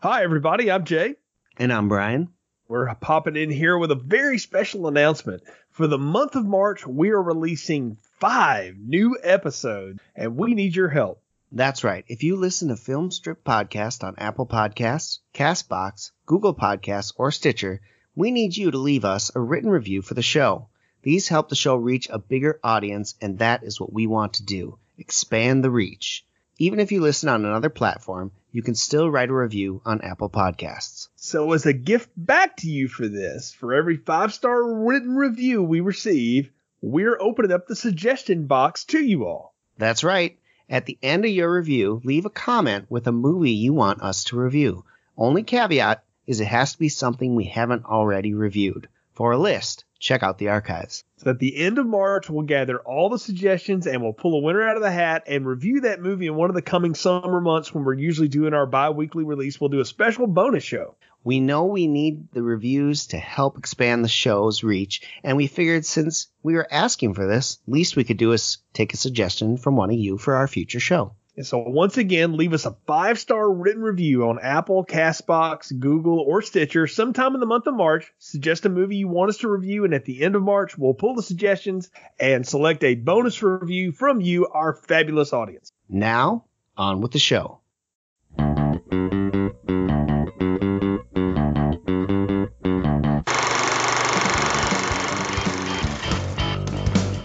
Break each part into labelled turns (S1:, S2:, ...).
S1: Hi, everybody. I'm Jay.
S2: And I'm Brian.
S1: We're popping in here with a very special announcement. For the month of March, we are releasing five new episodes, and we need your help.
S2: That's right. If you listen to Film Strip Podcast on Apple Podcasts, Castbox, Google Podcasts, or Stitcher, we need you to leave us a written review for the show. These help the show reach a bigger audience, and that is what we want to do expand the reach. Even if you listen on another platform, you can still write a review on Apple Podcasts.
S1: So, as a gift back to you for this, for every five star written review we receive, we're opening up the suggestion box to you all.
S2: That's right. At the end of your review, leave a comment with a movie you want us to review. Only caveat is it has to be something we haven't already reviewed. For a list, check out the archives.
S1: So at the end of March, we'll gather all the suggestions and we'll pull a winner out of the hat and review that movie in one of the coming summer months when we're usually doing our bi weekly release. We'll do a special bonus show.
S2: We know we need the reviews to help expand the show's reach, and we figured since we were asking for this, least we could do is take a suggestion from one of you for our future show.
S1: And so once again, leave us a five star written review on Apple, Castbox, Google, or Stitcher sometime in the month of March. Suggest a movie you want us to review, and at the end of March, we'll pull the suggestions and select a bonus review from you, our fabulous audience.
S2: Now, on with the show.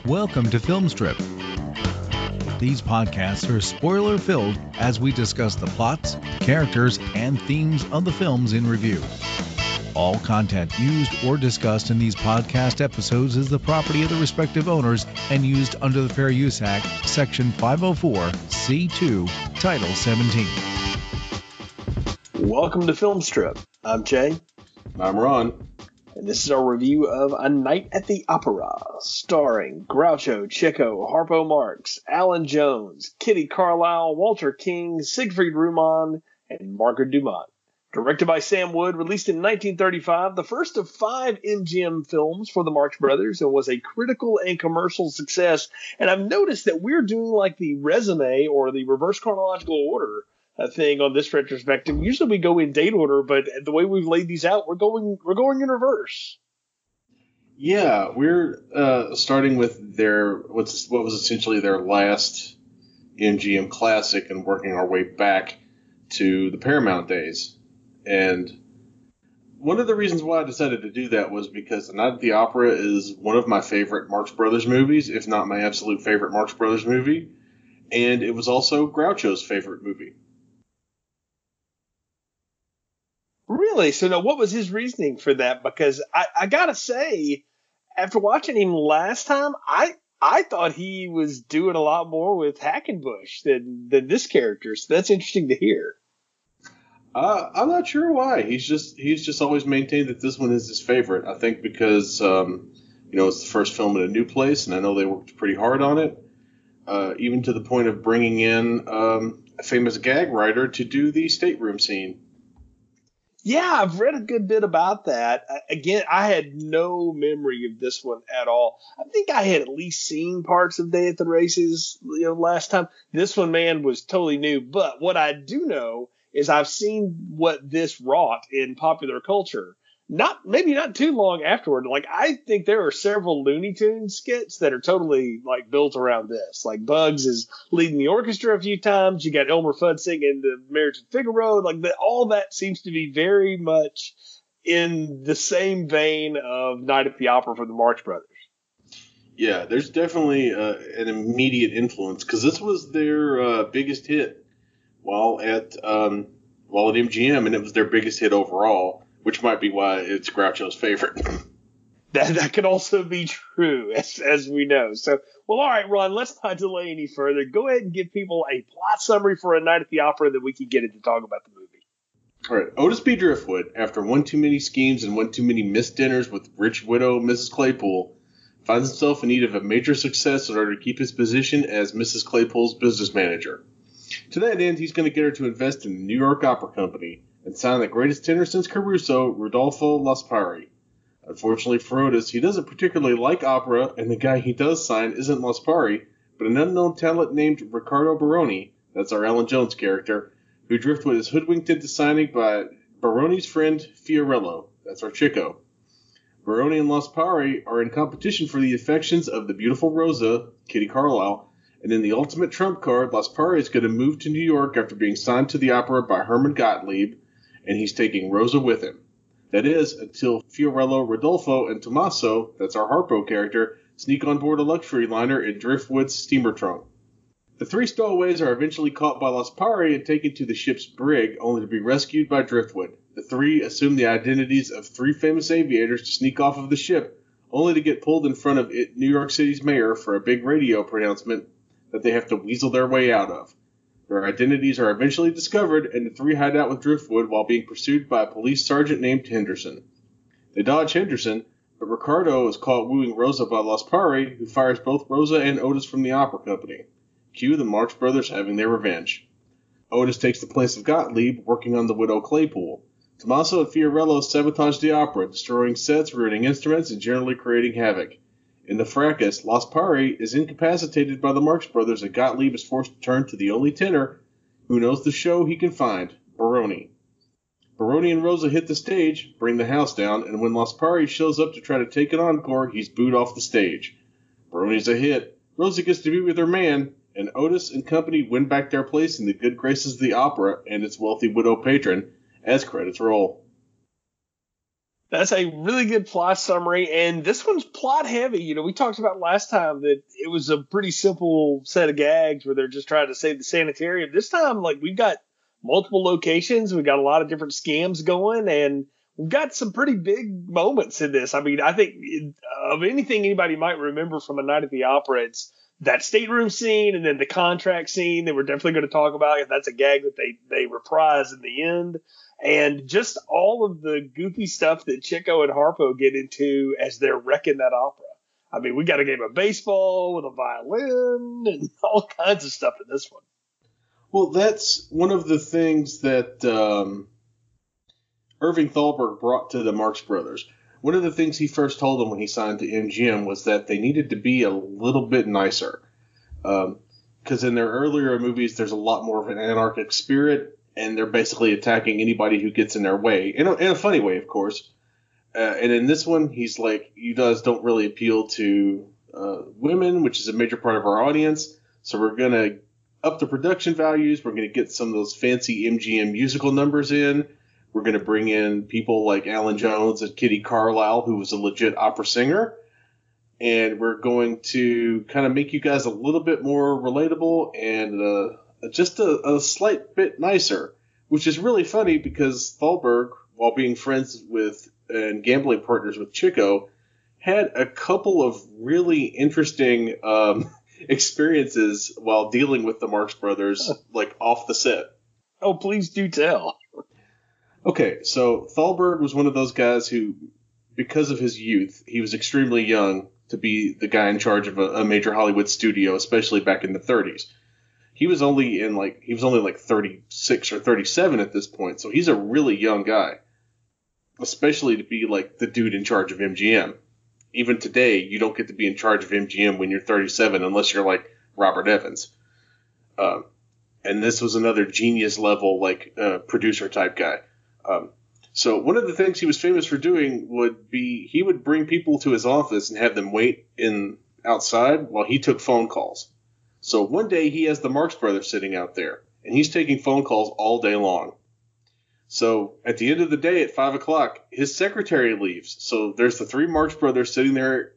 S3: Welcome to Film Strip these podcasts are spoiler filled as we discuss the plots, characters, and themes of the films in review. All content used or discussed in these podcast episodes is the property of the respective owners and used under the Fair Use Act, Section 504, C2, Title 17.
S1: Welcome to Film Strip. I'm Jay.
S4: I'm Ron
S1: and this is our review of A Night at the Opera, starring Groucho, Chico, Harpo Marx, Allan Jones, Kitty Carlisle, Walter King, Siegfried Rumann, and Margaret Dumont. Directed by Sam Wood, released in 1935, the first of five MGM films for the Marx Brothers, and was a critical and commercial success. And I've noticed that we're doing like the resume or the reverse chronological order thing on this retrospective. Usually we go in date order, but the way we've laid these out, we're going we're going in reverse.
S4: Yeah, we're uh, starting with their what's what was essentially their last MGM classic and working our way back to the Paramount days. And one of the reasons why I decided to do that was because The Night at the Opera is one of my favorite Marx Brothers movies, if not my absolute favorite Marx Brothers movie. And it was also Groucho's favorite movie.
S1: Really? So now, what was his reasoning for that? Because I, I gotta say, after watching him last time, I I thought he was doing a lot more with Hackenbush than than this character. So that's interesting to hear.
S4: Uh, I'm not sure why. He's just he's just always maintained that this one is his favorite. I think because um, you know it's the first film in a new place, and I know they worked pretty hard on it, uh, even to the point of bringing in um, a famous gag writer to do the stateroom scene.
S1: Yeah, I've read a good bit about that. Again, I had no memory of this one at all. I think I had at least seen parts of Day at the Races you know, last time. This one, man, was totally new. But what I do know is I've seen what this wrought in popular culture not maybe not too long afterward. Like I think there are several Looney Tunes skits that are totally like built around this. Like Bugs is leading the orchestra a few times. You got Elmer Fudd singing the Marriage of Figaro. Like the, all that seems to be very much in the same vein of Night at the Opera for the Marx Brothers.
S4: Yeah, there's definitely uh, an immediate influence because this was their uh, biggest hit while at um, while at MGM, and it was their biggest hit overall which might be why it's Groucho's favorite.
S1: that that could also be true, as as we know. So, well, all right, Ron, let's not delay any further. Go ahead and give people a plot summary for a night at the opera that we can get into talk about the movie.
S4: All right, Otis B. Driftwood, after one too many schemes and one too many missed dinners with rich widow Mrs. Claypool, finds himself in need of a major success in order to keep his position as Mrs. Claypool's business manager. To that end, he's going to get her to invest in the New York Opera Company, and signed the greatest tenor since Caruso, Rodolfo Lassparri. Unfortunately for Otis, he doesn't particularly like opera, and the guy he does sign isn't Lassparri, but an unknown talent named Ricardo Baroni, that's our Allan Jones character, who Driftwood is hoodwinked into signing by Baroni's friend Fiorello. That's our Chico. Baroni and Lassparri are in competition for the affections of the beautiful Rosa, Kitty Carlisle, and in the ultimate trump card, Lassparri is going to move to New York after being signed to the opera by Herman Gottlieb, and he's taking Rosa with him. That is, until Fiorello, Rodolfo, and Tommaso, that's our Harpo character, sneak on board a luxury liner in Driftwood's steamer trunk. The three stowaways are eventually caught by Lassparri and taken to the ship's brig, only to be rescued by Driftwood. The three assume the identities of three famous aviators to sneak off of the ship, only to get pulled in front of New York City's mayor for a big radio pronouncement that they have to weasel their way out of. Their identities are eventually discovered, and the three hide out with Driftwood while being pursued by a police sergeant named Henderson. They dodge Henderson, but Ricardo is caught wooing Rosa by Lassparri, who fires both Rosa and Otis from the opera company. Cue the Marx Brothers having their revenge. Otis takes the place of Gottlieb, working on the Widow Claypool. Tommaso and Fiorello sabotage the opera, destroying sets, ruining instruments, and generally creating havoc. In the fracas, Lassparri is incapacitated by the Marx Brothers, and Gottlieb is forced to turn to the only tenor who knows the show he can find, Baroni. Baroni and Rosa hit the stage, bring the house down, and when Lassparri shows up to try to take an encore, he's booed off the stage. Baroni's a hit. Rosa gets to be with her man, and Otis and company win back their place in the good graces of the opera and its wealthy widow patron as credits roll.
S1: That's a really good plot summary, and this one's plot heavy. You know, we talked about last time that it was a pretty simple set of gags where they're just trying to save the sanitarium. This time, like we've got multiple locations, we've got a lot of different scams going, and we've got some pretty big moments in this. I mean, I think of anything anybody might remember from a night at the opera, it's that stateroom scene and then the contract scene that we're definitely going to talk about. That's a gag that they they reprise in the end, and just all of the goofy stuff that Chico and Harpo get into as they're wrecking that opera. I mean, we got a game of baseball with a violin and all kinds of stuff in this one.
S4: Well, that's one of the things that um, Irving Thalberg brought to the Marx Brothers one of the things he first told them when he signed to MGM was that they needed to be a little bit nicer. Because um, in their earlier movies, there's a lot more of an anarchic spirit, and they're basically attacking anybody who gets in their way, in a, in a funny way, of course. Uh, and in this one, he's like, you guys don't really appeal to uh, women, which is a major part of our audience. So we're to up the production values. We're to get some of those fancy MGM musical numbers in. We're to bring in people like Allan Jones and Kitty Carlisle, who was a legit opera singer. And we're going to kind of make you guys a little bit more relatable and uh, just a, a slight bit nicer, which is really funny because Thalberg, while being friends with and gambling partners with Chico, had a couple of really interesting um, experiences while dealing with the Marx Brothers, like off the set.
S1: Oh, please do tell.
S4: Okay, so Thalberg was one of those guys who, because of his youth, he was extremely young to be the guy in charge of a, a major Hollywood studio, especially back in the 30s. He was only in like he was only like 36 or 37 at this point, so he's a really young guy, especially to be like the dude in charge of MGM. Even today, you don't get to be in charge of MGM when you're 37 unless you're like Robert Evans. Um, and this was another genius level like uh, producer type guy. Um, so one of the things he was famous for doing would be he would bring people to his office and have them wait in outside while he took phone calls. So one day he has the Marx Brothers sitting out there, and he's taking phone calls all day long. So at the end of the day, at five o'clock, his secretary leaves. So there's the three Marx Brothers sitting there,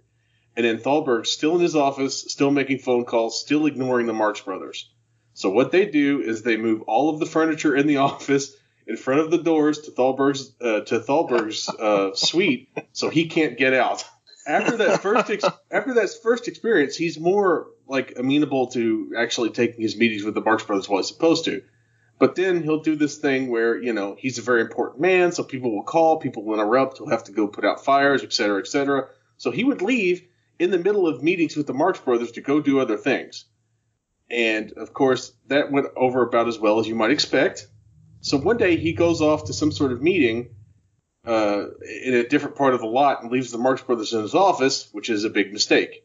S4: and then Thalberg still in his office, still making phone calls, still ignoring the Marx Brothers. So what they do is they move all of the furniture in the office in front of the doors to Thalberg's uh, to Thalberg's uh, suite, so he can't get out. After that first ex- after that first experience, he's more like amenable to actually taking his meetings with the Marx Brothers while he's supposed to. But then he'll do this thing where you know he's a very important man, so people will call, people will interrupt, he'll have to go put out fires, et cetera, et cetera. So he would leave in the middle of meetings with the Marx Brothers to go do other things. And of course, that went over about as well as you might expect. So one day he goes off to some sort of meeting uh, in a different part of the lot and leaves the Marx Brothers in his office, which is a big mistake.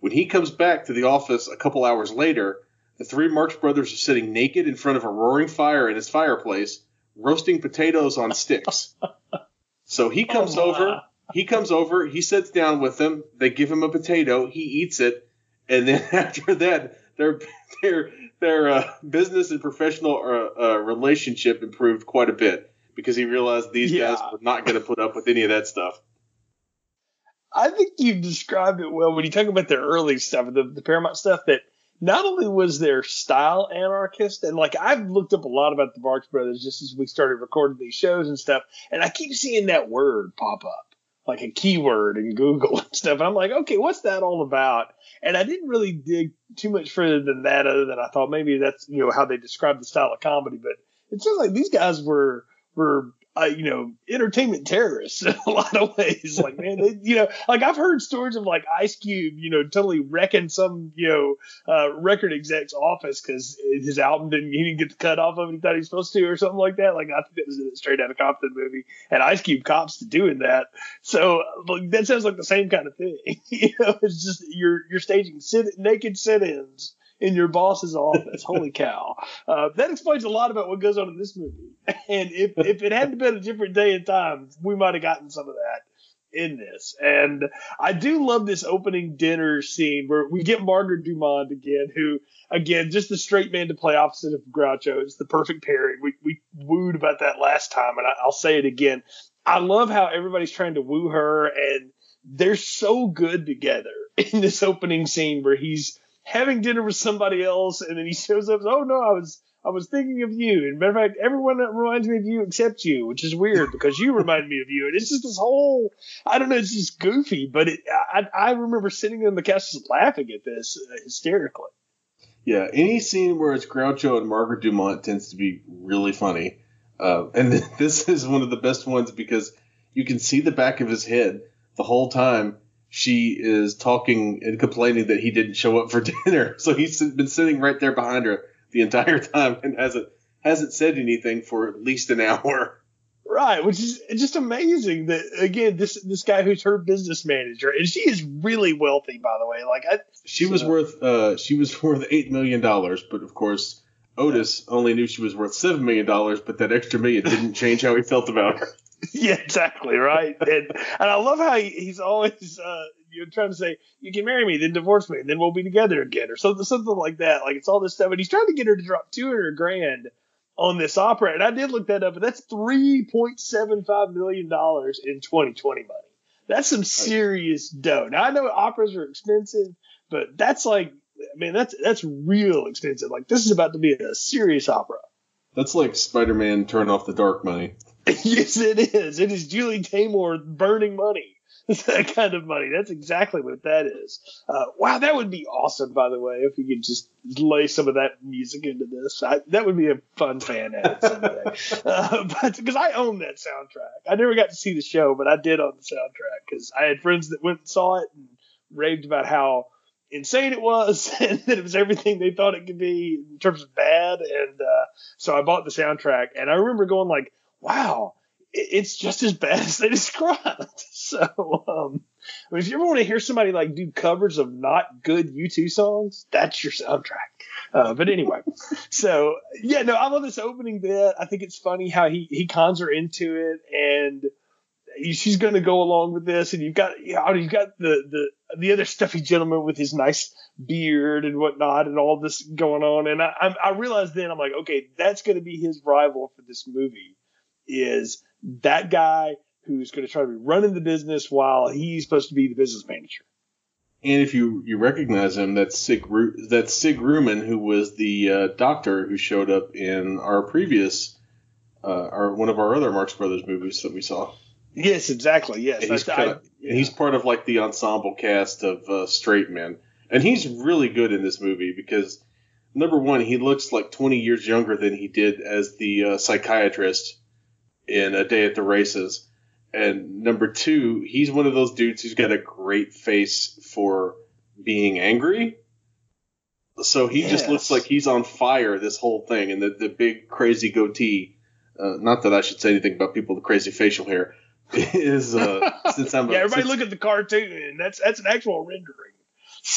S4: When he comes back to the office a couple hours later, the three Marx Brothers are sitting naked in front of a roaring fire in his fireplace, roasting potatoes on sticks. so he comes
S1: Oh,
S4: over. He comes over. He sits down with them. They give him a potato. He eats it, and then after that, their their their uh, business and professional uh, uh, relationship improved quite a bit because he realized these
S1: Yeah.
S4: guys were not going to put up with any of that stuff.
S1: I think you've described it well when you talk about their early stuff, the, the Paramount stuff. That not only was their style anarchist, and like I've looked up a lot about the Marx Brothers just as we started recording these shows and stuff, and I keep seeing that word pop up, like a keyword in Google and stuff. And I'm like, okay, what's that all about? And I didn't really dig too much further than that, other than I thought maybe that's you know how they describe the style of comedy. But it seems like these guys were were uh, you know, entertainment terrorists in a lot of ways. Like, man, they, you know, like I've heard stories of like Ice Cube, you know, totally wrecking some, you know, uh, record exec's office because his album didn't, he didn't get the cut off of it he thought he was supposed to or something like that. Like, I think that was in a straight out of Compton movie. And Ice Cube cops to doing that. So, like, that sounds like the same kind of thing. you know, it's just you're, you're staging sit, naked sit ins in your boss's office. Holy cow. Uh, that explains a lot about what goes on in this movie. And if, if it hadn't been a different day and time, we might have gotten some of that in this. And I do love this opening dinner scene where we get Margaret Dumont again, who, again, just the straight man to play opposite of Groucho. It's the perfect pairing. We, we wooed about that last time, and I, I'll say it again. I love how everybody's trying to woo her, and they're so good together in this opening scene where he's having dinner with somebody else, and then he shows up. Oh no, I was I was thinking of you. And matter of fact, everyone reminds me of you except you, which is weird because you remind me of you. And it's just this whole I don't know, it's just goofy, but it, I I remember sitting on the couch just laughing at this uh, hysterically.
S4: Yeah, any scene where it's Groucho and Margaret Dumont tends to be really funny. Uh, and this is one of the best ones because you can see the back of his head the whole time she is talking and complaining that he didn't show up for dinner. So he's been sitting right there behind her the entire time and hasn't hasn't said anything for at least an hour.
S1: Right, which is just amazing that again this this guy who's her business manager and she is really wealthy by the way. Like I
S4: She was worth uh she was worth eight million dollars, but of course Otis only knew she was worth seven million dollars, but that extra million didn't change how he felt about her.
S1: Yeah, exactly right. And and I love how he, he's always uh, you know trying to say you can marry me, then divorce me, and then we'll be together again, or something something like that. Like it's all this stuff, and he's trying to get her to drop two hundred grand on this opera. And I did look that up, and that's three point seven five million dollars in twenty twenty money. That's some serious dough. Now I know operas are expensive, but that's like I mean that's that's real expensive. Like this is about to be a serious opera.
S4: That's like Spider-Man turn off the dark money.
S1: yes, it is. It is Julie Taymor burning money. that kind of money. That's exactly what that is. Uh, wow, that would be awesome, by the way, if we could just lay some of that music into this. I, that would be a fun fan edit someday. uh, but because I own that soundtrack, I never got to see the show, but I did own the soundtrack because I had friends that went and saw it and raved about how insane it was and that it was everything they thought it could be in terms of bad. And uh, so I bought the soundtrack, and I remember going like, "Wow." It's just as bad as they described. So, um, I mean, if you ever want to hear somebody like do covers of not good U2 songs, that's your soundtrack. Uh, but anyway, so yeah, no, I love this opening bit. I think it's funny how he he cons her into it, and she's going to go along with this. And you've got you know, you've got the the the other stuffy gentleman with his nice beard and whatnot, and all this going on. And I I, I realized then I'm like, okay, that's going to be his rival for this movie, is that guy who's going to try to be running the business while he's supposed to be the business manager.
S4: And if you, you recognize him, that's Sig Ru- that's Sig Ruman, who was the uh, doctor who showed up in our previous, uh, our one of our other Marx Brothers movies that we saw.
S1: Yes, exactly. Yes,
S4: And he's,
S1: That's- I-
S4: kinda, and he's part of like the ensemble cast of uh, Straight Men, and he's really good in this movie because number one, he looks like 20 years younger than he did as the uh, psychiatrist in A Day at the Races. And number two, he's one of those dudes who's got a great face for being angry. So he just looks like he's on fire this whole thing, and the, the big crazy goatee. Uh, not that I should say anything about people with crazy facial hair. Is uh, since I'm a-
S1: yeah, everybody
S4: since-
S1: look at the cartoon. That's that's an actual rendering.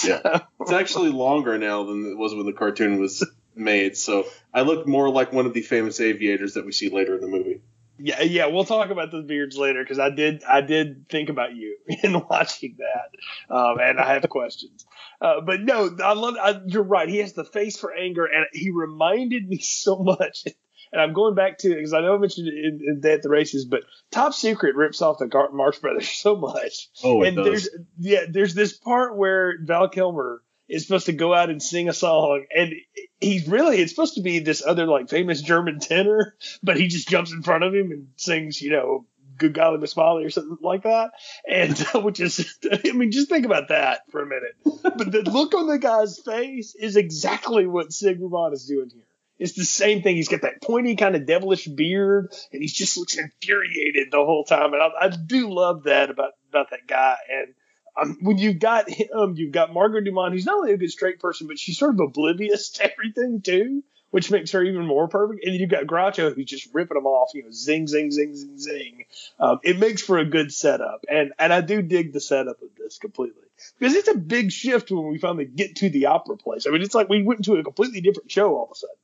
S4: Yeah, it's actually longer now than it was when the cartoon was made. So I look more like one of the famous aviators that we see later in the movie.
S1: Yeah, yeah, we'll talk about the beards later because I did, I did think about you in watching that, um, and I have questions. Uh, but no, I love. I, you're right. He has the face for anger, and he reminded me so much. And I'm going back to because I know I mentioned it in, in Day at the Races, but Top Secret rips off the Gar- Marx Brothers so much.
S4: Oh, it
S1: and
S4: does.
S1: there's yeah, there's this part where Val Kilmer is supposed to go out and sing a song, and he's really it's supposed to be this other like famous German tenor, but he just jumps in front of him and sings, you know, "Good Golly Miss Molly" or something like that, and which is, I mean, just think about that for a minute. But the look on the guy's face is exactly what Sig Ruman is doing here. It's the same thing. He's got that pointy kind of devilish beard, and he just looks infuriated the whole time. And I, I do love that about about that guy. And um, when you've got him, you've got Margaret Dumont, who's not only a good straight person, but she's sort of oblivious to everything too, which makes her even more perfect. And then you've got Groucho, who's just ripping them off, you know, zing, zing, zing, zing, zing. Um, it makes for a good setup, and and I do dig the setup of this completely because it's a big shift when we finally get to the opera place. I mean, it's like we went into a completely different show all of a sudden.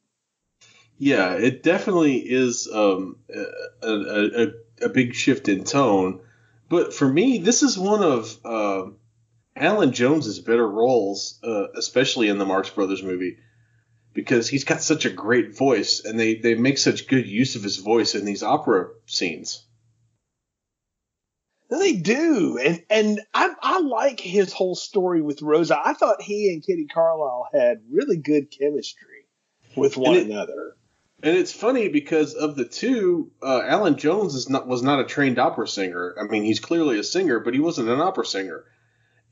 S4: Yeah, it definitely is um, a, a, a big shift in tone. But for me, this is one of uh, Allan Jones's better roles, uh, especially in the Marx Brothers movie, because he's got such a great voice, and they, they make such good use of his voice in these opera scenes.
S1: They do, and and I, I like his whole story with Rosa. I thought he and Kitty Carlisle had really good chemistry with one
S4: it-
S1: another.
S4: And it's funny because of the two, uh, Allan Jones is not was not a trained opera singer. I mean, he's clearly a singer, but he wasn't an opera singer.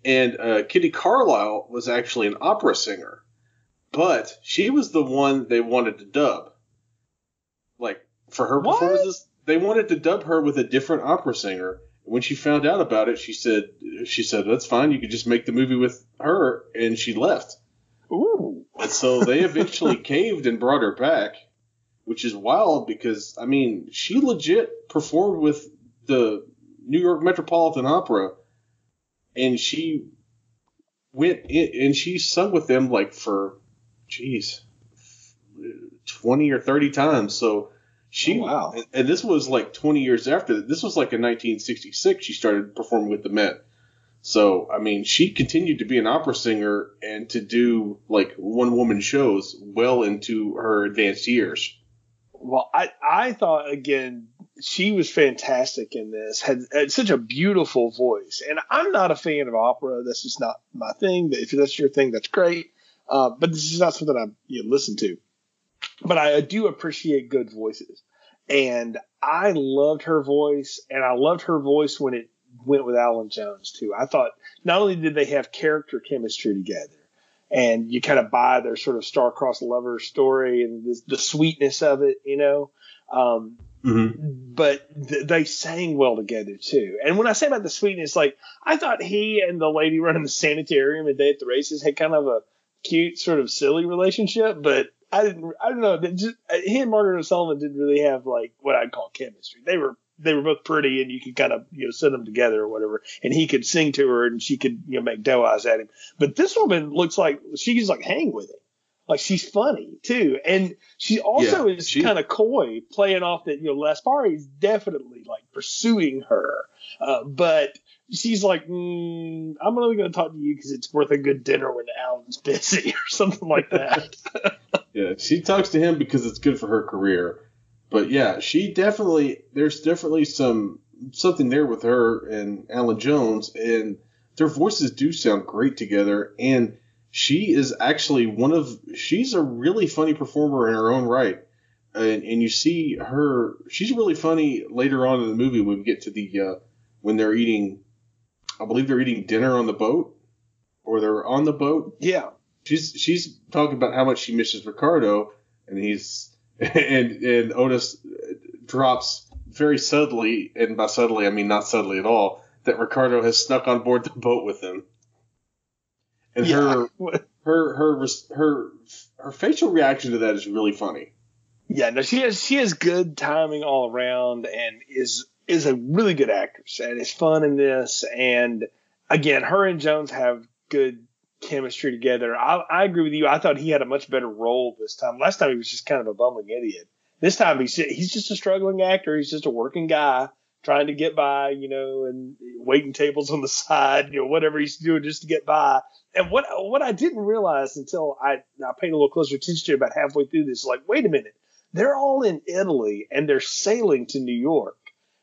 S4: And uh, Kitty Carlisle was actually an opera singer, but she was the one they wanted to dub. Like for her
S1: What?
S4: performances, they wanted to dub her with a different opera singer. When she found out about it, she said, "She said that's fine. You could just make the movie with her," and she left.
S1: Ooh,
S4: And so they eventually caved and brought her back, which is wild because I mean she legit performed with the New York Metropolitan Opera, and she went in and she sung with them like for, jeez, twenty or thirty times. So she
S1: Oh, wow.
S4: and, this was like twenty years after. This was like in 1966. She started performing with the Met. So, I mean, she continued to be an opera singer and to do like one woman shows well into her advanced years.
S1: Well, I I thought again she was fantastic in this. Had, had such a beautiful voice, and I'm not a fan of opera. That's just not my thing. If that's your thing, that's great. Uh, but this is not something I you know, listen to. But I do appreciate good voices, and I loved her voice, and I loved her voice when it went with Allan Jones too. I thought not only did they have character chemistry together, and you kind of buy their sort of star-crossed lover story and the, the sweetness of it, you know. Um,
S4: Mm-hmm.
S1: but th- they sang well together too. And when I say about the sweetness, like I thought he and the lady running the sanitarium and day at the races had kind of a cute, sort of silly relationship, but I didn't, I don't know, just, uh, he and Margaret O'Sullivan didn't really have like what I'd call chemistry. They were, they were both pretty and you could kind of, you know, sit them together or whatever. And he could sing to her and she could, you know, make doe eyes at him. But this woman looks like she's like hang with him. Like she's funny too, and she also
S4: Yeah,
S1: is kind of coy, playing off that you know Lassparri is definitely like pursuing her, uh, but she's like, mm, I'm only going to talk to you because it's worth a good dinner when Allan's busy or something like that.
S4: Yeah, she talks to him because it's good for her career. But yeah, she definitely there's definitely some something there with her and Allan Jones, and their voices do sound great together. And she is actually one of she's a really funny performer in her own right. And, and you see her she's really funny later on in the movie when we get to the uh, when they're eating I believe they're eating dinner on the boat or they're on the boat
S1: yeah,
S4: she's she's talking about how much she misses Ricardo, and he's and and Otis drops very subtly, and by subtly I mean not subtly at all, that Ricardo has snuck on board the boat with him, and her
S1: yeah.
S4: her her res- her her facial reaction to that is really funny.
S1: Yeah, no, she has she has good timing all around and is is a really good actress and is fun in this. And again, her and Jones have good chemistry together. I, I agree with you. I thought he had a much better role this time. Last time he was just kind of a bumbling idiot. This time he's he's just a struggling actor. He's just a working guy trying to get by, you know, and waiting tables on the side, you know, whatever he's doing just to get by. And what what I didn't realize until I I paid a little closer attention to about halfway through this, like, wait a minute, they're all in Italy and they're sailing to New York.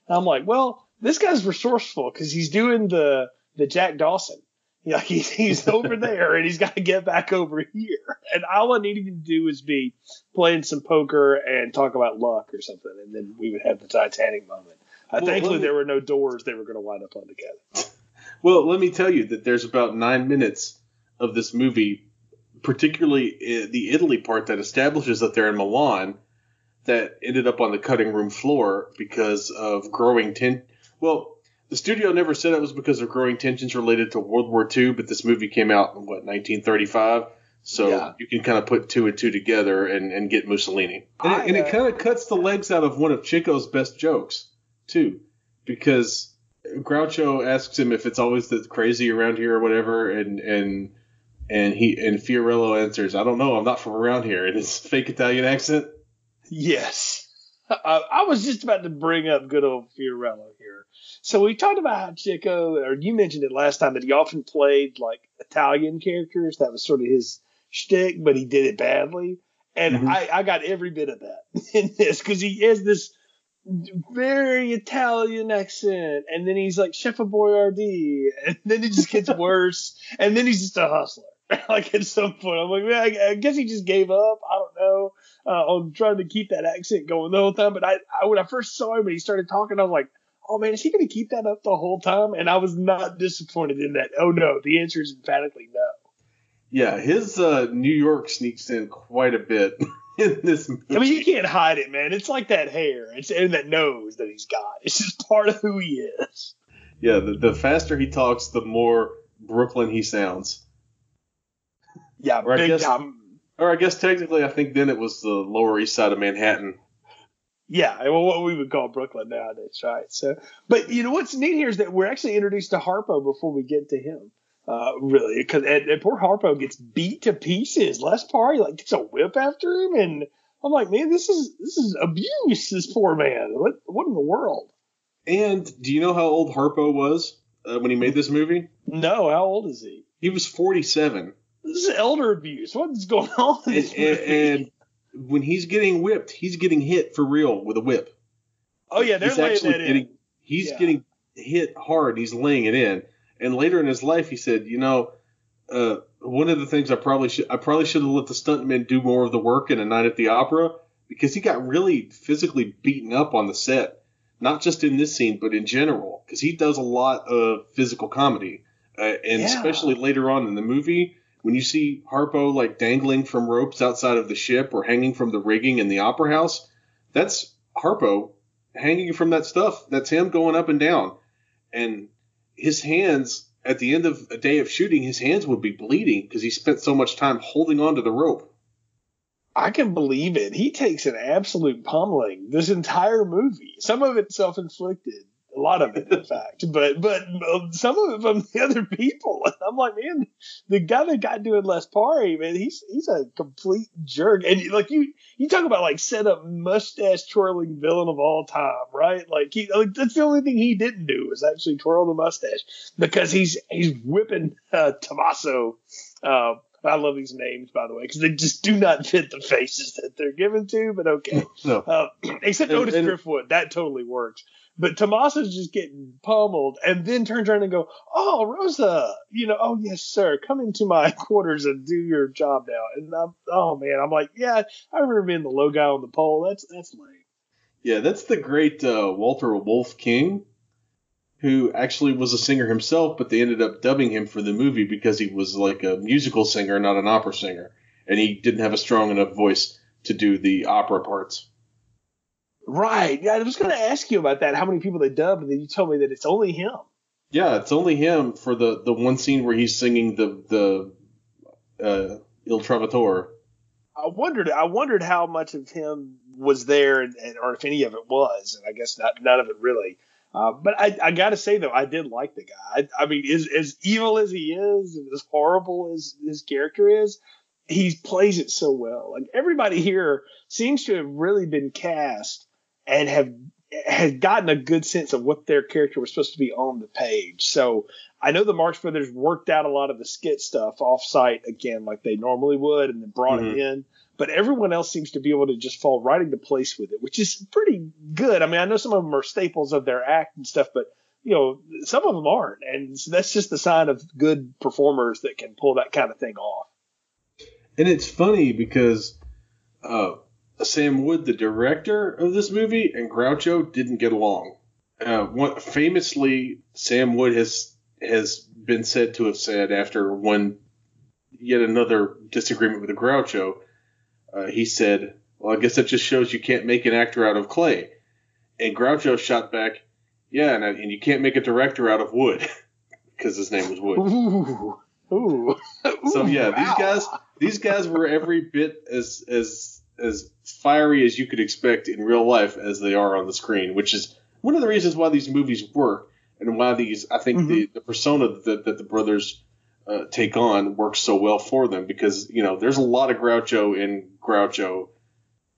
S1: And I'm like, well, this guy's resourceful because he's doing the the Jack Dawson. Yeah, he's he's over there and he's got to get back over here. And all I needed to do is be playing some poker and talk about luck or something, and then we would have the Titanic moment. Uh,
S4: Well,
S1: thankfully,
S4: me-
S1: there were no doors they were going to wind up on together.
S4: Well, let me tell you that there's about nine minutes of this movie, particularly uh, the Italy part that establishes that they're in Milan, that ended up on the cutting room floor because of growing ten. Well, the studio never said it was because of growing tensions related to World War II, but this movie came out in what 1935. So
S1: Yeah.
S4: you can kind of put two and two together and, and get Mussolini. And,
S1: I,
S4: it, and it
S1: uh,
S4: kind of cuts the legs out of one of Chico's best jokes, too, because Groucho asks him if it's always the crazy around here or whatever, and and and he and Fiorello answers, "I don't know, I'm not from around here," in his fake Italian accent.
S1: Yes. Uh, I was just about to bring up good old Fiorello here. So we talked about how Chico, or you mentioned it last time, that he often played like Italian characters. That was sort of his shtick, but he did it badly. And
S4: Mhm.
S1: I, I got every bit of that in this because he has this very Italian accent, and then he's like Chef of Boyardee, and then it just gets worse, and then he's just a hustler. like at some point, I'm like, man, I, I guess he just gave up. I don't know uh, on trying to keep that accent going the whole time. But I, I when I first saw him and he started talking, I was like, oh man, is he going to keep that up the whole time? And I was not disappointed in that. Oh no, the answer is emphatically no.
S4: Yeah, his uh, New York sneaks in quite a bit in this movie.
S1: I mean, you can't hide it, man. It's like that hair it's, and that nose that he's got. It's just part of who he is.
S4: yeah, the, the faster he talks, the more Brooklyn he sounds.
S1: Yeah,
S4: Or I
S1: big
S4: guess-
S1: time.
S4: Or I guess technically, I think then it was the Lower East Side of Manhattan.
S1: Yeah, well, what we would call Brooklyn nowadays, right? So, but you know what's neat here is that we're actually introduced to Harpo before we get to him. Uh, really, because and, and poor Harpo gets beat to pieces. Lassparri like takes a whip after him, and I'm like, man, this is this is abuse. This poor man. What what in the world?
S4: And do you know how old Harpo was uh, when he made this movie?
S1: No, how old is he?
S4: He was 47.
S1: This is elder abuse. What is going on
S4: And, and, and when he's getting whipped, he's getting hit for real with a whip.
S1: oh yeah, they're
S4: he's
S1: laying
S4: actually
S1: that in.
S4: getting he's
S1: Yeah.
S4: getting hit hard. He's laying it in. And later in his life, he said, you know, uh, one of the things I probably should I probably should have let the stuntmen do more of the work in A Night at the Opera because he got really physically beaten up on the set, not just in this scene but in general because he does a lot of physical comedy, uh, and
S1: Yeah.
S4: especially later on in the movie. When you see Harpo like dangling from ropes outside of the ship or hanging from the rigging in the opera house, that's Harpo hanging from that stuff. That's him going up and down. And his hands, at the end of a day of shooting, his hands would be bleeding because he spent so much time holding onto the rope.
S1: I can believe it. He takes an absolute pummeling this entire movie. Some of it self-inflicted, a lot of it, in fact, but but uh, some of it from the other people. And I'm like, man, the guy that got doing Lassparri, man, he's he's a complete jerk. And like you, you talk about like set up mustache twirling villain of all time, right? Like he, like, that's the only thing he didn't do was actually twirl the mustache because he's he's whipping uh, Tommaso. Uh, I love these names, by the way, because they just do not fit the faces that they're given to. But okay,
S4: No.
S1: uh, except
S4: And-
S1: Otis
S4: and-
S1: Driftwood, that totally works. But Tommaso's just getting pummeled, and then turns around and go, "Oh, Rosa, you know, oh yes, sir, come into my quarters and do your job now." And I'm, oh man, I'm like, yeah, I remember being the low guy on the pole. That's that's lame.
S4: Yeah, that's the great uh, Walter Woolf King, who actually was a singer himself, but they ended up dubbing him for the movie because he was like a musical singer, not an opera singer, and he didn't have a strong enough voice to do the opera parts.
S1: Right. Yeah, I was going to ask you about that. How many people they dubbed, and then you told me that it's only him.
S4: Yeah, it's only him for the, the one scene where he's singing the the uh, Il Trovatore.
S1: I wondered. I wondered how much of him was there, and, and or if any of it was. And I guess not. None of it really. Uh, but I, I got to say though, I did like the guy. I, I mean, as, as evil as he is, and as horrible as his character is, he plays it so well. Like everybody here seems to have really been cast and have has gotten a good sense of what their character was supposed to be on the page. So I know the Marx Brothers worked out a lot of the skit stuff off site again, like they normally would, and then brought mm-hmm. it in. But everyone else seems to be able to just fall right into place with it, which is pretty good. I mean, I know some of them are staples of their act and stuff, but you know, some of them aren't, and so that's just the sign of good performers that can pull that kind of thing off.
S4: And it's funny because uh, Sam Wood, the director of this movie, and Groucho didn't get along. Uh, one, famously, Sam Wood has has been said to have said after one yet another disagreement with Groucho, uh, he said, "Well, I guess that just shows you can't make an actor out of clay." And Groucho shot back, "Yeah, and, and you can't make a director out of wood because his name was Wood."
S1: Ooh. Ooh.
S4: So yeah, these guys these guys were every bit as as as fiery as you could expect in real life as they are on the screen, which is one of the reasons why these movies work and why these I think mm-hmm. the, the persona that, that the brothers uh, take on works so well for them because you know there's a lot of Groucho in Groucho,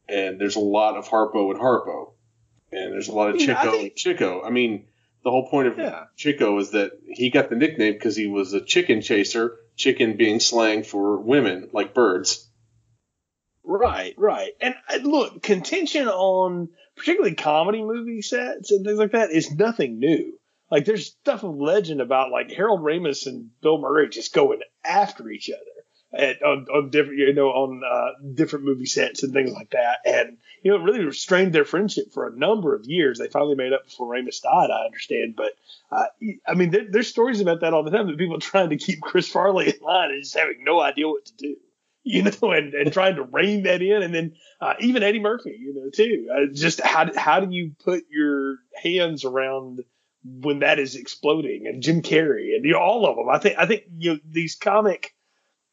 S4: and there's a lot of Harpo in Harpo, and there's a lot of Chico think, in Chico. I mean, the whole point of yeah. Chico is that he got the nickname because he was a chicken chaser chicken being slang for women like birds.
S1: Right, right. And uh, look, contention on particularly comedy movie sets and things like that is nothing new. Like there's stuff of legend about like Harold Ramis and Bill Murray just going after each other at, on, on different, you know, on uh, different movie sets and things like that. And you know, it really restrained their friendship for a number of years. They finally made up before Ramis died, I understand. But uh, I mean, there, there's stories about that all the time. That people trying to keep Chris Farley in line and just having no idea what to do. You know, and, and trying to rein that in, and then uh, even Eddie Murphy, you know, too. Uh, just how how do you put your hands around when that is exploding? And Jim Carrey, and you know, all of them. I think I think you know, these comic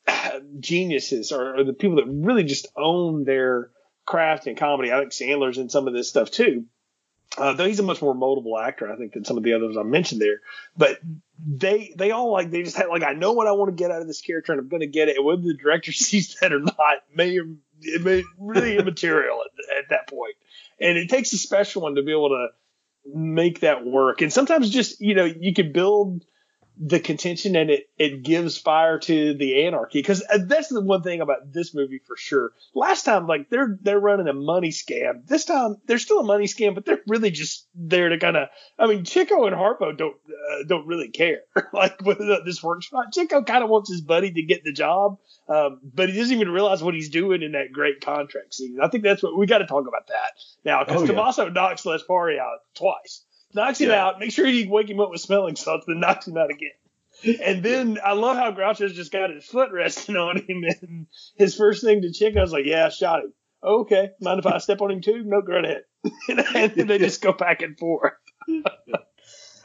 S1: geniuses are, are the people that really just own their craft and comedy. I think Sandler's in some of this stuff too. Uh, though he's a much more moldable actor, I think, than some of the others I mentioned there. But they they all like they just had like I know what I want to get out of this character and I'm going to get it. Whether the director sees that or not may it may really immaterial at, at that point. And it takes a special one to be able to make that work. And sometimes just you know you can build the contention and it it gives fire to the anarchy because uh, that's the one thing about this movie for sure. Last time, like they're they're running a money scam. This time, they're still a money scam, but they're really just there to kind of. I mean, Chico and Harpo don't uh, don't really care like whether this works or not. Chico kind of wants his buddy to get the job, um, but he doesn't even realize what he's doing in that great contract scene. I think that's what we got to talk about that now because oh, yeah. Tommaso knocks Lassparri out twice knocks him yeah. out, make sure you wake him up with smelling salts, then knocks him out again. And then I love how Groucho's just got his foot resting on him, and his first thing to check, I was like, "Yeah, I shot him. Oh, okay, mind if I step on him too? No, go ahead." and then they just go back and forth.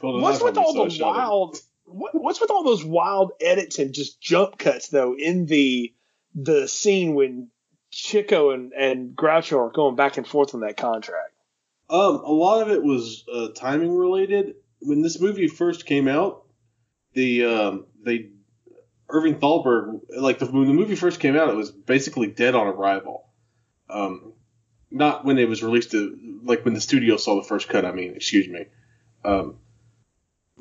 S1: what's with all the wild? What, what's with all those wild edits and just jump cuts though in the the scene when Chico and, and Groucho are going back and forth on that contract?
S4: Um, a lot of it was uh, timing related. When this movie first came out, the um, they Irving Thalberg, like the, when the movie first came out, it was basically dead on arrival. Um, not when it was released to, like when the studio saw the first cut. I mean, excuse me. Um,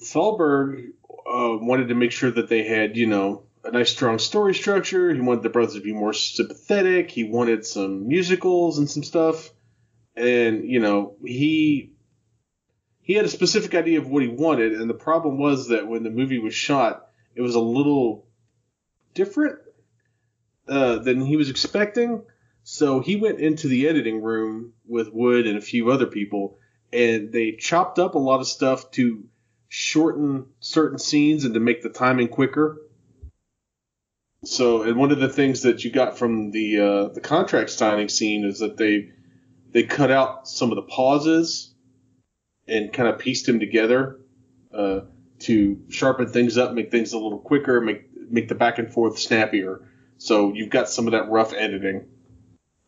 S4: Thalberg uh, wanted to make sure that they had, you know, a nice strong story structure. He wanted the brothers to be more sympathetic. He wanted some musicals and some stuff and you know he he had a specific idea of what he wanted, and the problem was that when the movie was shot, it was a little different uh, than he was expecting. So he went into the editing room with Wood and a few other people, and they chopped up a lot of stuff to shorten certain scenes and to make the timing quicker. So, and one of the things that you got from the uh, the contract signing scene is that they they cut out some of the pauses and kind of pieced them together uh, to sharpen things up, make things a little quicker, make make the back and forth snappier. So you've got some of that rough editing.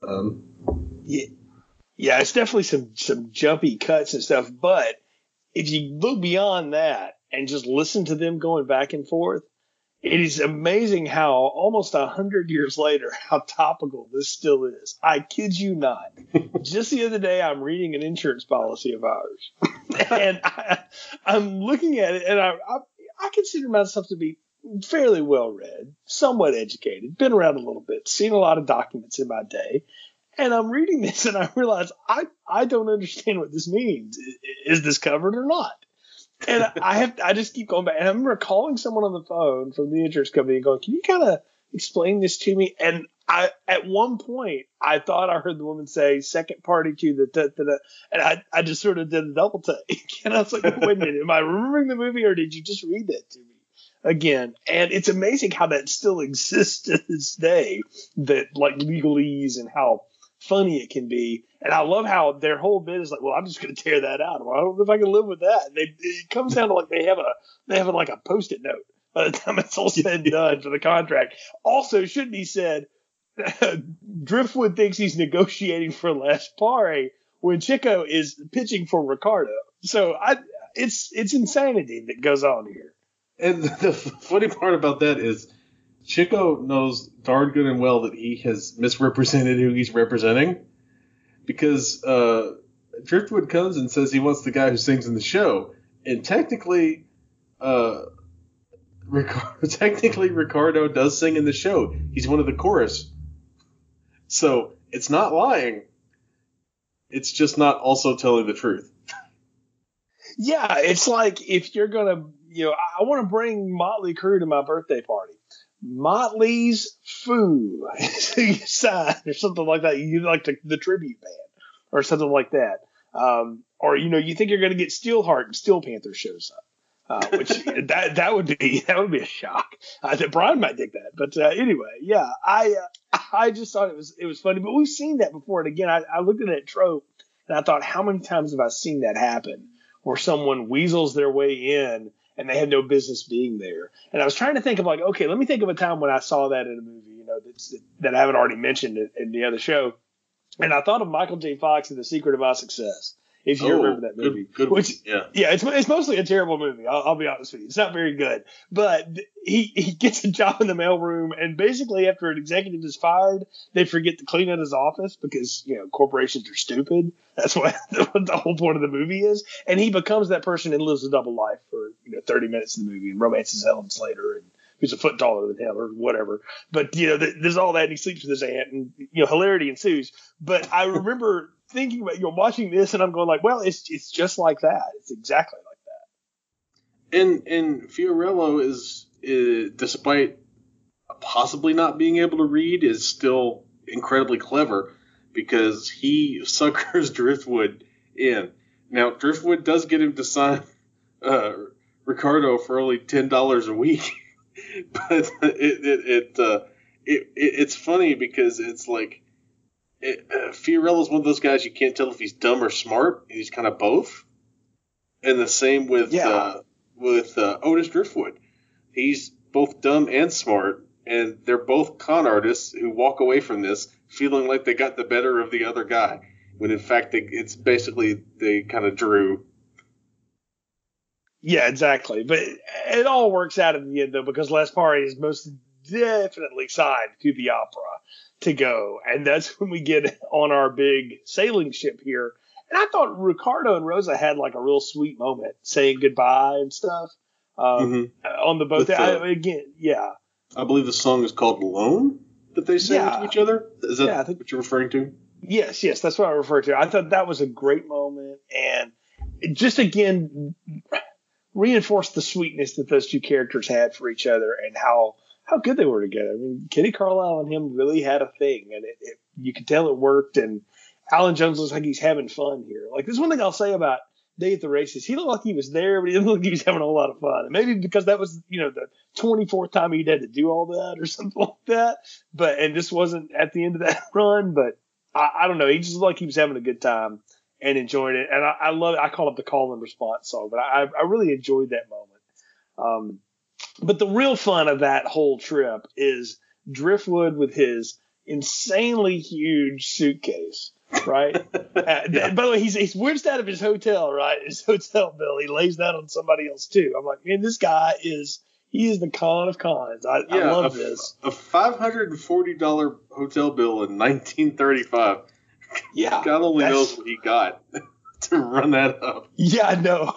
S4: Um,
S1: yeah, yeah, it's definitely some some jumpy cuts and stuff, but if you look beyond that and just listen to them going back and forth, it is amazing how almost a hundred years later, how topical this still is. I kid you not. Just the other day, I'm reading an insurance policy of ours, and I, am looking at it, and I, I, I consider myself to be fairly well read, somewhat educated, been around a little bit, seen a lot of documents in my day. And I'm reading this and I realize I, I don't understand what this means. Is this covered or not? And I have I just keep going back. And I remember calling someone on the phone from the insurance company and going, "Can you kind of explain this to me?" And I at one point I thought I heard the woman say second party to the da, da, da, and I I just sort of did a double take. And I was like, wait a minute, am I remembering the movie or did you just read that to me? Again, and it's amazing how that still exists to this day. That like legalese and how funny it can be. And I love how their whole bit is like, well, I'm just going to tear that out. Well, I don't know if I can live with that. And they, it comes down to like they have a they have a, like a post-it note by the time it's all said and done for the contract. Also, should be said, Driftwood thinks he's negotiating for Les Pare when Chico is pitching for Ricardo. So I, it's it's insanity that goes on here.
S4: And the funny part about that is Chico knows darn good and well that he has misrepresented who he's representing because uh, Driftwood comes and says he wants the guy who sings in the show, and technically, uh, Ricardo, technically Ricardo does sing in the show. He's one of the chorus, so it's not lying. It's just not also telling the truth.
S1: Yeah, it's like if you're gonna, you know, I want to bring Motley Crue to my birthday party Motley's Foo sign or something like that. You like the, the tribute band or something like that. Um, or you know, you think you're going to get Steelheart and Steel Panther shows up. Uh, which that that would be that would be a shock. I think Brian might dig that, but uh, anyway, yeah, I uh, I just thought it was it was funny. But we've seen that before, and again, I, I looked at that trope and I thought, how many times have I seen that happen, where someone weasels their way in and they had no business being there. And I was trying to think of like, okay, let me think of a time when I saw that in a movie, you know, that's, that I haven't already mentioned in, the other show. And I thought of Michael J. Fox in The Secret of My Success if you oh, remember that movie.
S4: Good, good
S1: which,
S4: yeah,
S1: yeah, it's it's mostly a terrible movie. I'll, I'll, be honest with you, it's not very good. But he he gets a job in the mailroom, and basically after an executive is fired, they forget to clean out his office because you know corporations are stupid. That's what, the whole point of the movie is. And he becomes that person and lives a double life for you know 30 minutes in the movie and romances Helen Slater and who's a foot taller than him or whatever. But you know, there's all that, and he sleeps with his aunt, and you know, hilarity ensues. But I remember thinking about you're watching this, and I'm going like, well, it's it's just like that. It's exactly like
S4: that. And and Fiorello is, is despite possibly not being able to read, is still incredibly clever because he suckers Driftwood in. Now Driftwood does get him to sign uh, Ricardo for only ten dollars a week, but it it it, uh, it, it it's funny because it's like it, uh, Fiorello's one of those guys you can't tell if he's dumb or smart. He's kind of both. And the same with
S1: yeah.
S4: uh, with uh, Otis Driftwood. He's both dumb and smart, and they're both con artists who walk away from this feeling like they got the better of the other guy, when in fact they, it's basically they kind of drew.
S1: Yeah, exactly. But it all works out in the end, though, because Lassparri is most definitely signed to the opera to go. And that's when we get on our big sailing ship here. And I thought Ricardo and Rosa had like a real sweet moment saying goodbye and stuff um, mm-hmm. on the boat. The, I, again, yeah.
S4: I believe the song is called Alone that they sing yeah. to each other. Is that yeah, think, what you're referring to?
S1: Yes, yes, that's what I refer to. I thought that was a great moment. And just again, reinforced the sweetness that those two characters had for each other and how – how good they were together. I mean, Kitty Carlisle and him really had a thing, and it, it, you could tell it worked. And Allan Jones looks like he's having fun here. Like there's one thing I'll say about Day at the Races. He looked like he was there, but he didn't look like he was having a lot of fun. And maybe because that was, you know, the 24th time he'd had to do all that or something like that. But and this wasn't at the end of that run, but I, I don't know. He just looked like he was having a good time and enjoying it. And I, I love. I call it the call and response song, but I, I really enjoyed that moment. Um, but the real fun of that whole trip is Driftwood with his insanely huge suitcase right? uh, yeah. By the way, he's he's whipped out of his hotel, right? His hotel bill. He lays that on somebody else too. I'm like, man, this guy is he is the con of cons. I, yeah, I love
S4: a,
S1: this.
S4: A five hundred and forty dollar hotel bill in 1935.
S1: Yeah,
S4: God only knows what he got to run that up.
S1: Yeah, I know.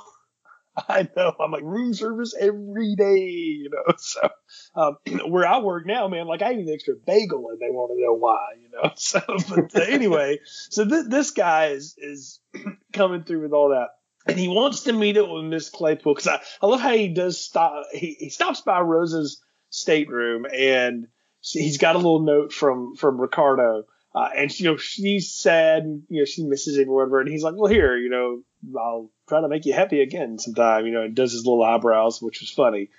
S1: I know. I'm like room service every day, you know. So um, where I work now, man, like I eat an extra bagel and they want to know why, you know. So but anyway, so th- this guy is is coming through with all that. And he wants to meet up with Miss Claypool because I, I love how he does stop. He, he stops by Rosa's stateroom and he's got a little note from from Ricardo uh, and you know she's sad, and, you know she misses him or whatever. And he's like, "Well, here, you know, I'll try to make you happy again sometime." You know, and does his little eyebrows, which was funny.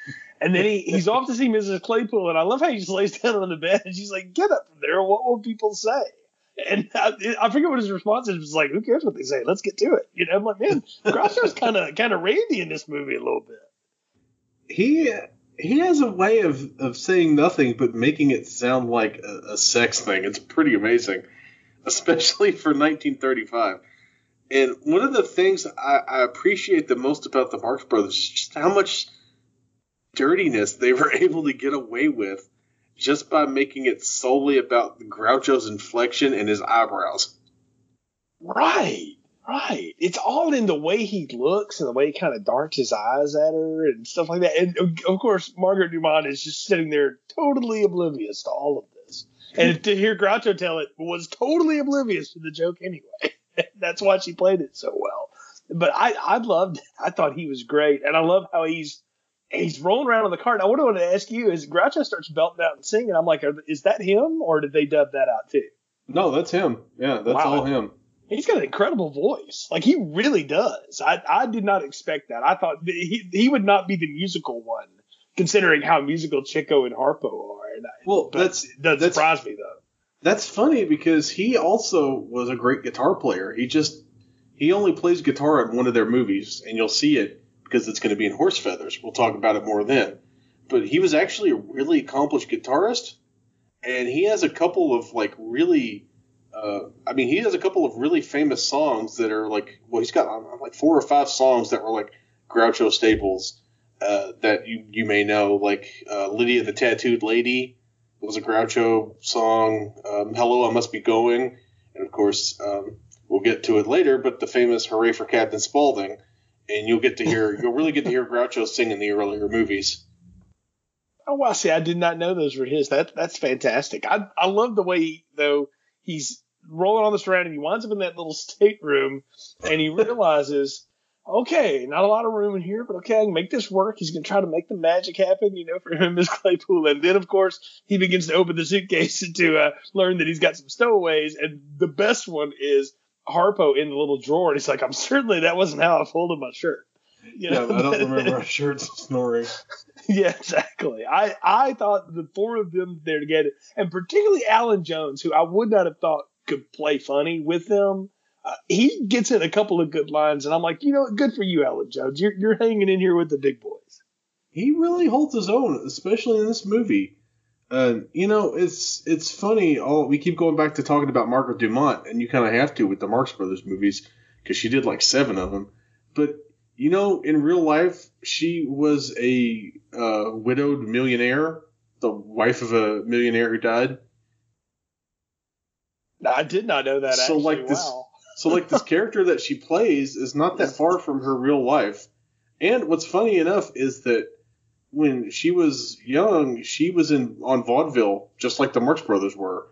S1: And then he, he's off to see Mrs. Claypool, and I love how he just lays down on the bed, and she's like, "Get up from there! What will people say?" And I, I forget what his response is. It's like, "Who cares what they say? Let's get to it." You know, I'm like, man, Groucho's kind of kind of randy in this movie a little bit.
S4: He he has a way of, of saying nothing but making it sound like a, a sex thing. It's pretty amazing, especially for 1935. And one of the things I, I appreciate the most about the Marx Brothers is just how much dirtiness they were able to get away with just by making it solely about Groucho's inflection and his eyebrows.
S1: Right. Right. It's all in the way he looks and the way he kind of darts his eyes at her and stuff like that. And uh, of course, Margaret Dumont is just sitting there totally oblivious to all of this. And to hear Groucho tell it was totally oblivious to the joke anyway. That's why she played it so well. But I, I loved it. I thought he was great. And I love how he's he's rolling around on the cart. Now, what I want to ask you is Groucho starts belting out and singing. I'm like, is that him or did they dub that out too?
S4: No, that's him. Yeah, that's wow. all him
S1: he's got an incredible voice. Like he really does. I, I did not expect that. I thought he, he would not be the musical one, considering how musical Chico and Harpo are. And
S4: well, I, that's
S1: that surprised me though.
S4: That's funny because he also was a great guitar player. He just he only plays guitar in one of their movies, and you'll see it because it's going to be in Horse Feathers. We'll talk about it more then. But he was actually a really accomplished guitarist, and he has a couple of like really uh, I mean, he has a couple of really famous songs that are like, well, he's got uh, like four or five songs that were like Groucho staples uh, that you you may know, like uh, Lydia the Tattooed Lady was a Groucho song. Um, Hello, I Must Be Going, and of course, um, we'll get to it later. But the famous Hooray for Captain Spaulding, and you'll get to hear, you'll really get to hear Groucho sing in the earlier movies.
S1: Oh, wow! See, I did not know those were his. That that's fantastic. I I love the way though he's rolling on the strand and he winds up in that little stateroom and he realizes, okay, not a lot of room in here, but okay, I can make this work. He's going to try to make the magic happen, you know, for him and Miss Claypool. And then, of course, he begins to open the suitcase to uh, learn that he's got some stowaways. And the best one is Harpo in the little drawer. And he's like, I'm certainly that wasn't how I folded my shirt.
S4: You know? Yeah, I don't remember our shirts snoring.
S1: yeah, exactly. I, I thought the four of them there together, and particularly Allan Jones, who I would not have thought could play funny with them. Uh, he gets in a couple of good lines, and I'm like, you know, good for you, Allan Jones. You're you're hanging in here with the big boys.
S4: He really holds his own, especially in this movie. Uh, you know, it's it's funny. All we keep going back to talking about Margaret Dumont, and you kind of have to with the Marx Brothers movies because she did like seven of them. But you know, in real life, she was a uh, widowed millionaire, the wife of a millionaire who died.
S1: I did not know that. So actually. like this, wow.
S4: So like this character that she plays is not that far from her real life. And what's funny enough is that when she was young, she was in on vaudeville just like the Marx Brothers were,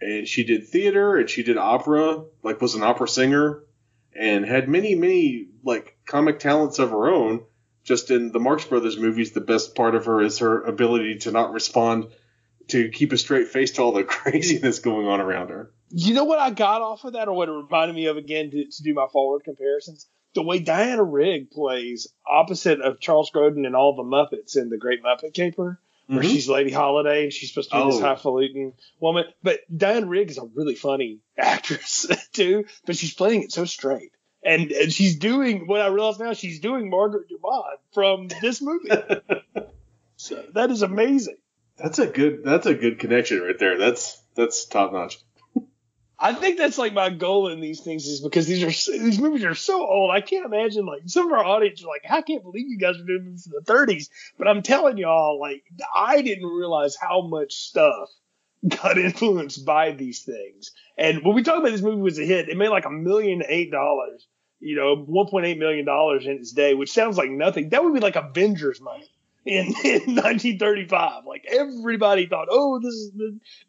S4: and she did theater and she did opera, like was an opera singer, and had many many like comic talents of her own. Just in the Marx Brothers movies, the best part of her is her ability to not respond, to keep a straight face to all the craziness going on around her.
S1: You know what I got off of that, or what it reminded me of again to, to do my forward comparisons? The way Diana Rigg plays opposite of Charles Grodin and all the Muppets in The Great Muppet Caper, where mm-hmm. she's Lady Holiday and she's supposed to be oh. this highfalutin woman. But Diana Rigg is a really funny actress too, but she's playing it so straight. And, and she's doing what I realize now she's doing Margaret Dumont from this movie. so that is amazing.
S4: That's a good that's a good connection right there. That's that's top notch.
S1: I think that's like my goal in these things is because these are these movies are so old. I can't imagine like some of our audience are like, I can't believe you guys are doing movies in the 30s. But I'm telling y'all, like I didn't realize how much stuff got influenced by these things. And when we talk about this movie was a hit, it made like a million eight dollars. You know, 1.8 million dollars in its day, which sounds like nothing. That would be like Avengers money in, in 1935. Like everybody thought, oh, this is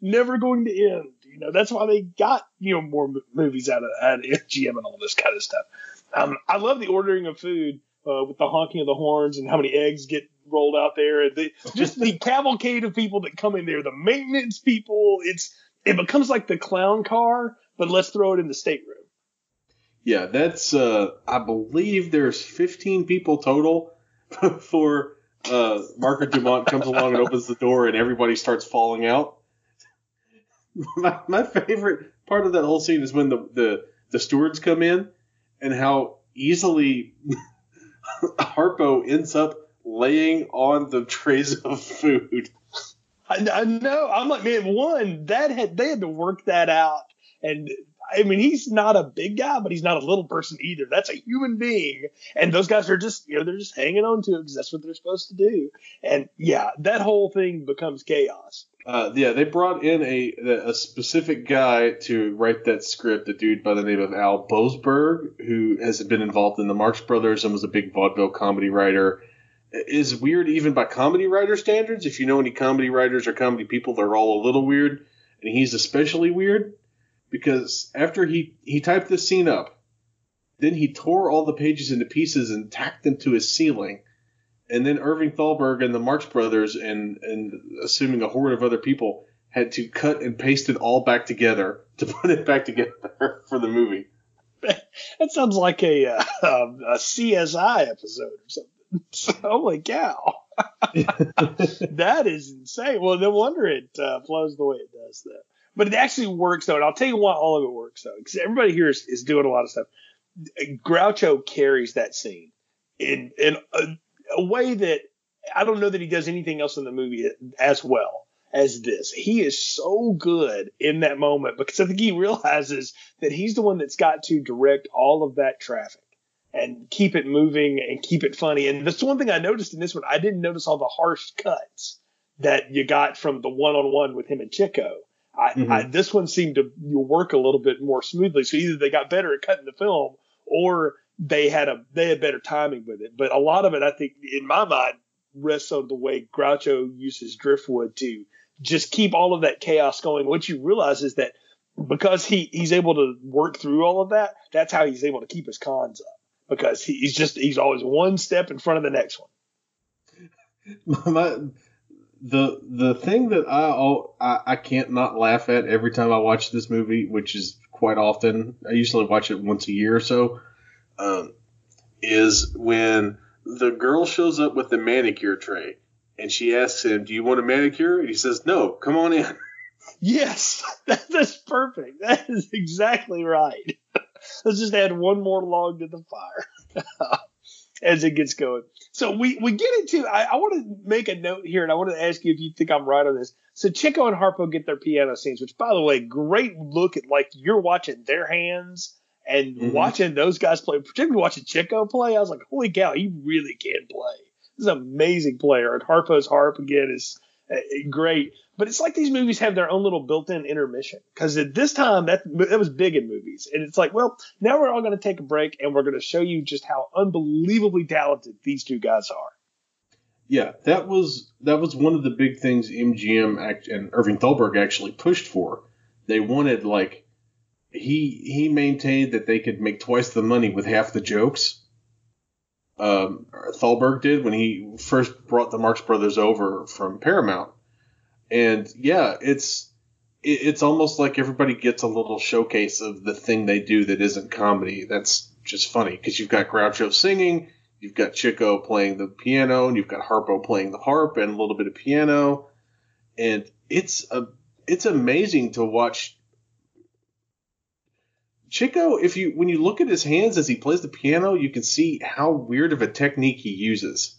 S1: never going to end. You know, that's why they got you know more movies out of out of MGM and all this kind of stuff. Um, I love the ordering of food uh, with the honking of the horns and how many eggs get rolled out there. The, just the cavalcade of people that come in there, the maintenance people. It's it becomes like the clown car, but let's throw it in the stateroom.
S4: Yeah, that's uh, I believe there's 15 people total before uh, Margaret Dumont comes along and opens the door and everybody starts falling out. my, my favorite part of that whole scene is when the, the, the stewards come in and how easily Harpo ends up laying on the trays of food.
S1: I, I know. I'm like, man, one that had they had to work that out, and I mean, he's not a big guy, but he's not a little person either. That's a human being, and those guys are just, you know, they're just hanging on to it because that's what they're supposed to do. And yeah, that whole thing becomes chaos.
S4: Uh, yeah, they brought in a a specific guy to write that script, a dude by the name of Al Boasberg, who has been involved in the Marx Brothers and was a big vaudeville comedy writer. Is weird even by comedy writer standards. If you know any comedy writers or comedy people, they're all a little weird, and he's especially weird because after he he typed this scene up, then he tore all the pages into pieces and tacked them to his ceiling and then Irving Thalberg and the Marx Brothers and and assuming a horde of other people had to cut and paste it all back together to put it back together for the movie.
S1: That sounds like a, uh, a CSI episode or something. Holy cow! that is insane. Well, no wonder it uh, flows the way it does, though. But it actually works, though, and I'll tell you why all of it works, though, because everybody here is, is doing a lot of stuff. Groucho carries that scene in in a, a way that I don't know that he does anything else in the movie as well as this. He is so good in that moment because I think he realizes that he's the one that's got to direct all of that traffic and keep it moving and keep it funny. And that's one thing I noticed in this one. I didn't notice all the harsh cuts that you got from the one on one with him and Chico. I, mm-hmm. I, this one seemed to work a little bit more smoothly. So either they got better at cutting the film or they had a they had better timing with it. But a lot of it, I think, in my mind, rests on the way Groucho uses driftwood to just keep all of that chaos going. What you realize is that because he he's able to work through all of that, that's how he's able to keep his cons up because he, he's just he's always one step in front of the next one.
S4: My, the the thing that I, I I can't not laugh at every time I watch this movie, which is quite often. I usually watch it once a year or so um, is when the girl shows up with the manicure tray and she asks him, "Do you want a manicure?" And he says, "No, come on in."
S1: Yes, that's perfect. That is exactly right. Let's just add one more log to the fire as it gets going. So we, we get into, I, I want to make a note here and I want to ask you if you think I'm right on this. So Chico and Harpo get their piano scenes, which by the way, great look at like you're watching their hands and mm-hmm. watching those guys play, particularly watching Chico play, I was like, holy cow, he really can play. He's an amazing player. And Harpo's harp again is uh, great. But it's like these movies have their own little built-in intermission because at this time that that was big in movies, and it's like, well, now we're all going to take a break and we're going to show you just how unbelievably talented these two guys are.
S4: Yeah, that was that was one of the big things MGM act, and Irving Thalberg actually pushed for. They wanted like he he maintained that they could make twice the money with half the jokes. Um, Thalberg did when he first brought the Marx Brothers over from Paramount, and yeah, it's it, it's almost like everybody gets a little showcase of the thing they do that isn't comedy. That's just funny because you've got Groucho singing, you've got Chico playing the piano, and you've got Harpo playing the harp and a little bit of piano, and it's a it's amazing to watch Chico, if you when you look at his hands as he plays the piano, you can see how weird of a technique he uses,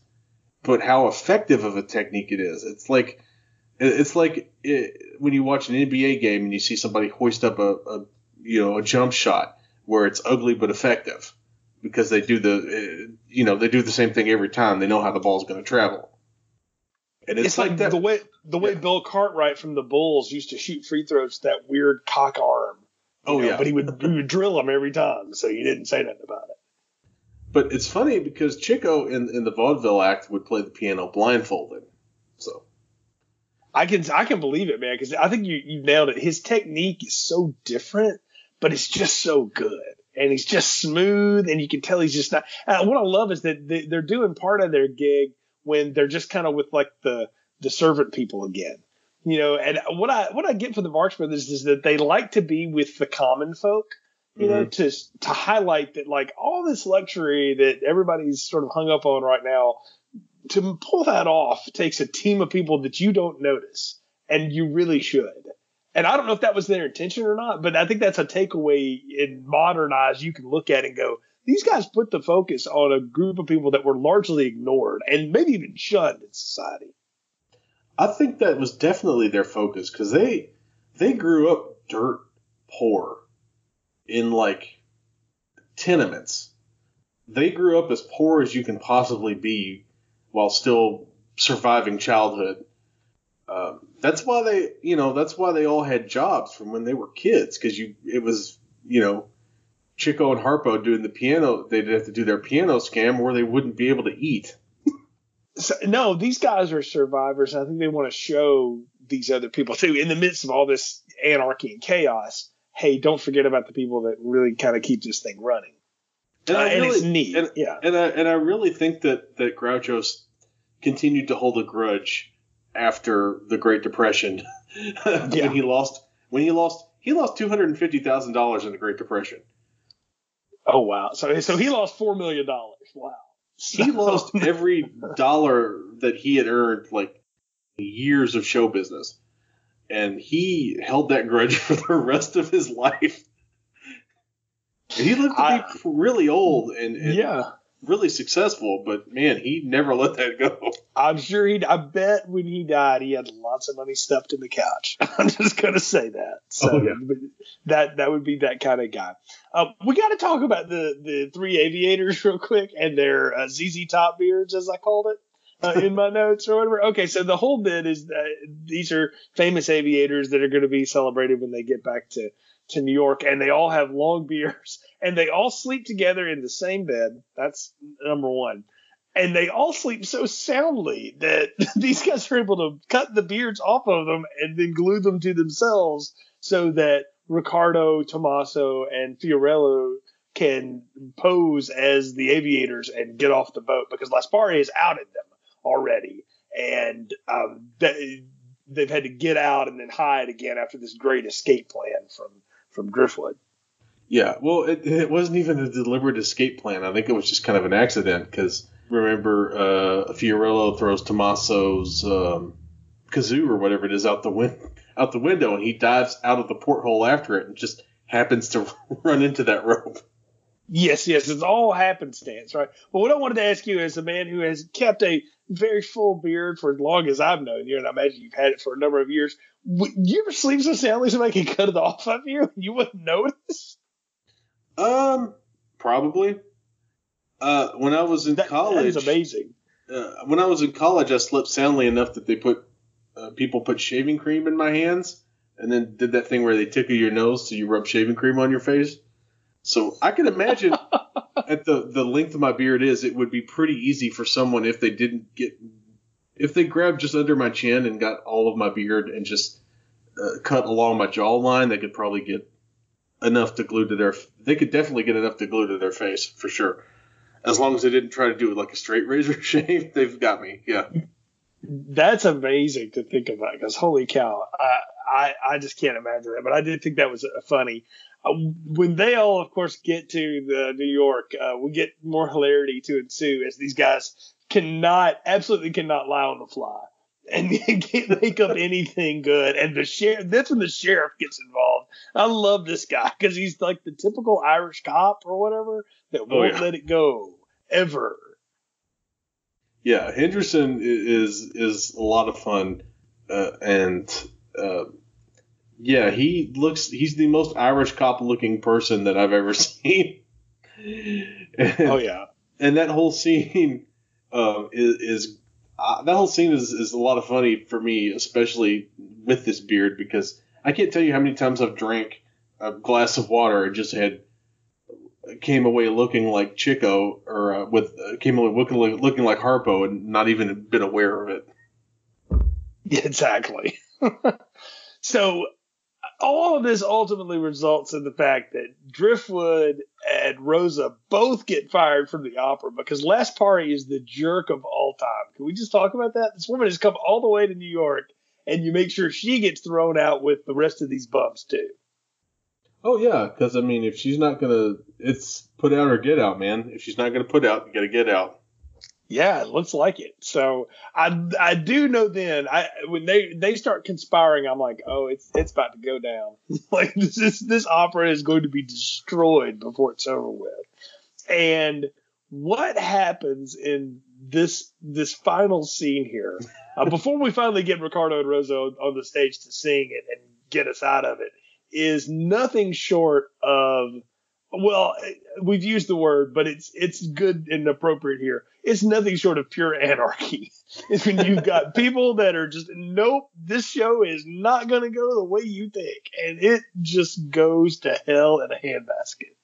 S4: but how effective of a technique it is. It's like it's like it, when you watch an NBA game and you see somebody hoist up a, a you know a jump shot where it's ugly but effective because they do the uh, you know they do the same thing every time. They know how the ball's going to travel.
S1: And it's, it's like, like the way the way yeah. Bill Cartwright from the Bulls used to shoot free throws that weird cock arm.
S4: Oh know, yeah,
S1: but he would he would drill him every time, so you didn't say nothing about it.
S4: But it's funny because Chico in in the vaudeville act would play the piano blindfolded, so.
S1: I can I can believe it, man, because I think you you nailed it. His technique is so different, but it's just so good, and he's just smooth, and you can tell he's just not. what I love is that they, they're doing part of their gig when they're just kind of with like the the servant people again. You know, and what I what I get from the Marx Brothers is that they like to be with the common folk, you mm-hmm. know, to to highlight that like all this luxury that everybody's sort of hung up on right now, to pull that off takes a team of people that you don't notice, and you really should. And I don't know if that was their intention or not, but I think that's a takeaway in modern eyes you can look at and go, these guys put the focus on a group of people that were largely ignored and maybe even shunned in society.
S4: I think that was definitely their focus because they they grew up dirt poor in like tenements. They grew up as poor as you can possibly be while still surviving childhood. Um, that's why they, you know, that's why they all had jobs from when they were kids because you, it was, you know, Chico and Harpo doing the piano, they'd have to do their piano scam or they wouldn't be able to eat.
S1: So, no, these guys are survivors. I think they want to show these other people too, in the midst of all this anarchy and chaos. Hey, don't forget about the people that really kind of keep this thing running. And, uh, really, and it's neat.
S4: And,
S1: yeah.
S4: And I, and I really think that, that Groucho's continued to hold a grudge after the Great Depression when yeah. he lost when he lost he lost two hundred and fifty thousand dollars in the Great Depression.
S1: Oh wow! So so he lost four million dollars. Wow.
S4: He lost every dollar that he had earned, like years of show business, and he held that grudge for the rest of his life. And he lived to I, be really old and, and
S1: yeah,
S4: really successful, but man, he never let that go.
S1: I'm sure he. I bet when he died, he had lots of money stuffed in the couch. I'm just gonna say that. So oh, yeah. that that would be that kind of guy. Uh, we got to talk about the the three aviators real quick and their uh, ZZ Top beards, as I called it. Uh, in my notes or whatever. Okay, so the whole bit is that these are famous aviators that are going to be celebrated when they get back to to New York, and they all have long beards, and they all sleep together in the same bed. That's number one. And they all sleep so soundly that these guys are able to cut the beards off of them and then glue them to themselves so that Ricardo, Tommaso, and Fiorello can pose as the aviators and get off the boat because Lassparri has outed them already. And um, they, they've had to get out and then hide again after this great escape plan from from Driftwood.
S4: Yeah, well, it, it wasn't even a deliberate escape plan. I think it was just kind of an accident because remember, uh, Fiorello throws Tommaso's um, kazoo or whatever it is out the win- out the window, and he dives out of the porthole after it and just happens to run into that rope.
S1: Yes, yes, it's all happenstance, right? But what I wanted to ask you, as a man who has kept a very full beard for as long as I've known you, and I imagine you've had it for a number of years, would you ever sleep so soundly somebody could cut it off of you and you wouldn't notice?
S4: Um, probably. Uh, when I was in
S1: that,
S4: college,
S1: that is amazing.
S4: Uh, when I was in college, I slept soundly enough that they put uh, people put shaving cream in my hands, and then did that thing where they tickle your nose so you rub shaving cream on your face. So I can imagine at the the length of my beard is, it would be pretty easy for someone if they didn't get if they grabbed just under my chin and got all of my beard and just uh, cut along my jawline, they could probably get enough to glue to their. They could definitely get enough to glue to their face for sure. As long as they didn't try to do it like a straight razor shave, they've got me. Yeah.
S1: That's amazing to think about because holy cow, I, I I just can't imagine that. But I did think that was funny. Uh, when they all, of course, get to the New York, uh, we get more hilarity to ensue as these guys cannot, absolutely cannot lie on the fly and they can't make up anything good. And the sheriff, that's when the sheriff gets involved. I love this guy because he's like the typical Irish cop or whatever that oh, won't oh, yeah. let it go ever.
S4: Yeah, Henderson is is a lot of fun, uh, and uh, Yeah, he looks. He's the most Irish cop looking person that I've ever seen.
S1: and, oh yeah,
S4: and that whole scene uh, is, is uh, that whole scene is, is a lot of funny for me, especially with this beard, because I can't tell you how many times I've drank a glass of water and just had came away looking like Chico or uh, with uh, came away looking, looking like Harpo and not even been aware of it.
S1: Exactly. so all of this ultimately results in the fact that Driftwood and Rosa both get fired from the opera because Lassparri is the jerk of all time. Can we just talk about that? This woman has come all the way to New York, and you make sure she gets thrown out with the rest of these bums too.
S4: Oh yeah, because I mean, if she's not gonna, it's put out or get out, man. If she's not gonna put out, you gotta get out.
S1: Yeah, it looks like it. So I I do know then I when they they start conspiring, I'm like, oh, it's it's about to go down. like this is, this opera is going to be destroyed before it's over with. And what happens in this this final scene here uh, before we finally get Ricardo and Rosa on, on the stage to sing it and get us out of it is nothing short of well, we've used the word, but it's it's good and appropriate here. It's nothing short of pure anarchy. It's when you've got people that are just nope, this show is not going to go the way you think, and it just goes to hell in a handbasket.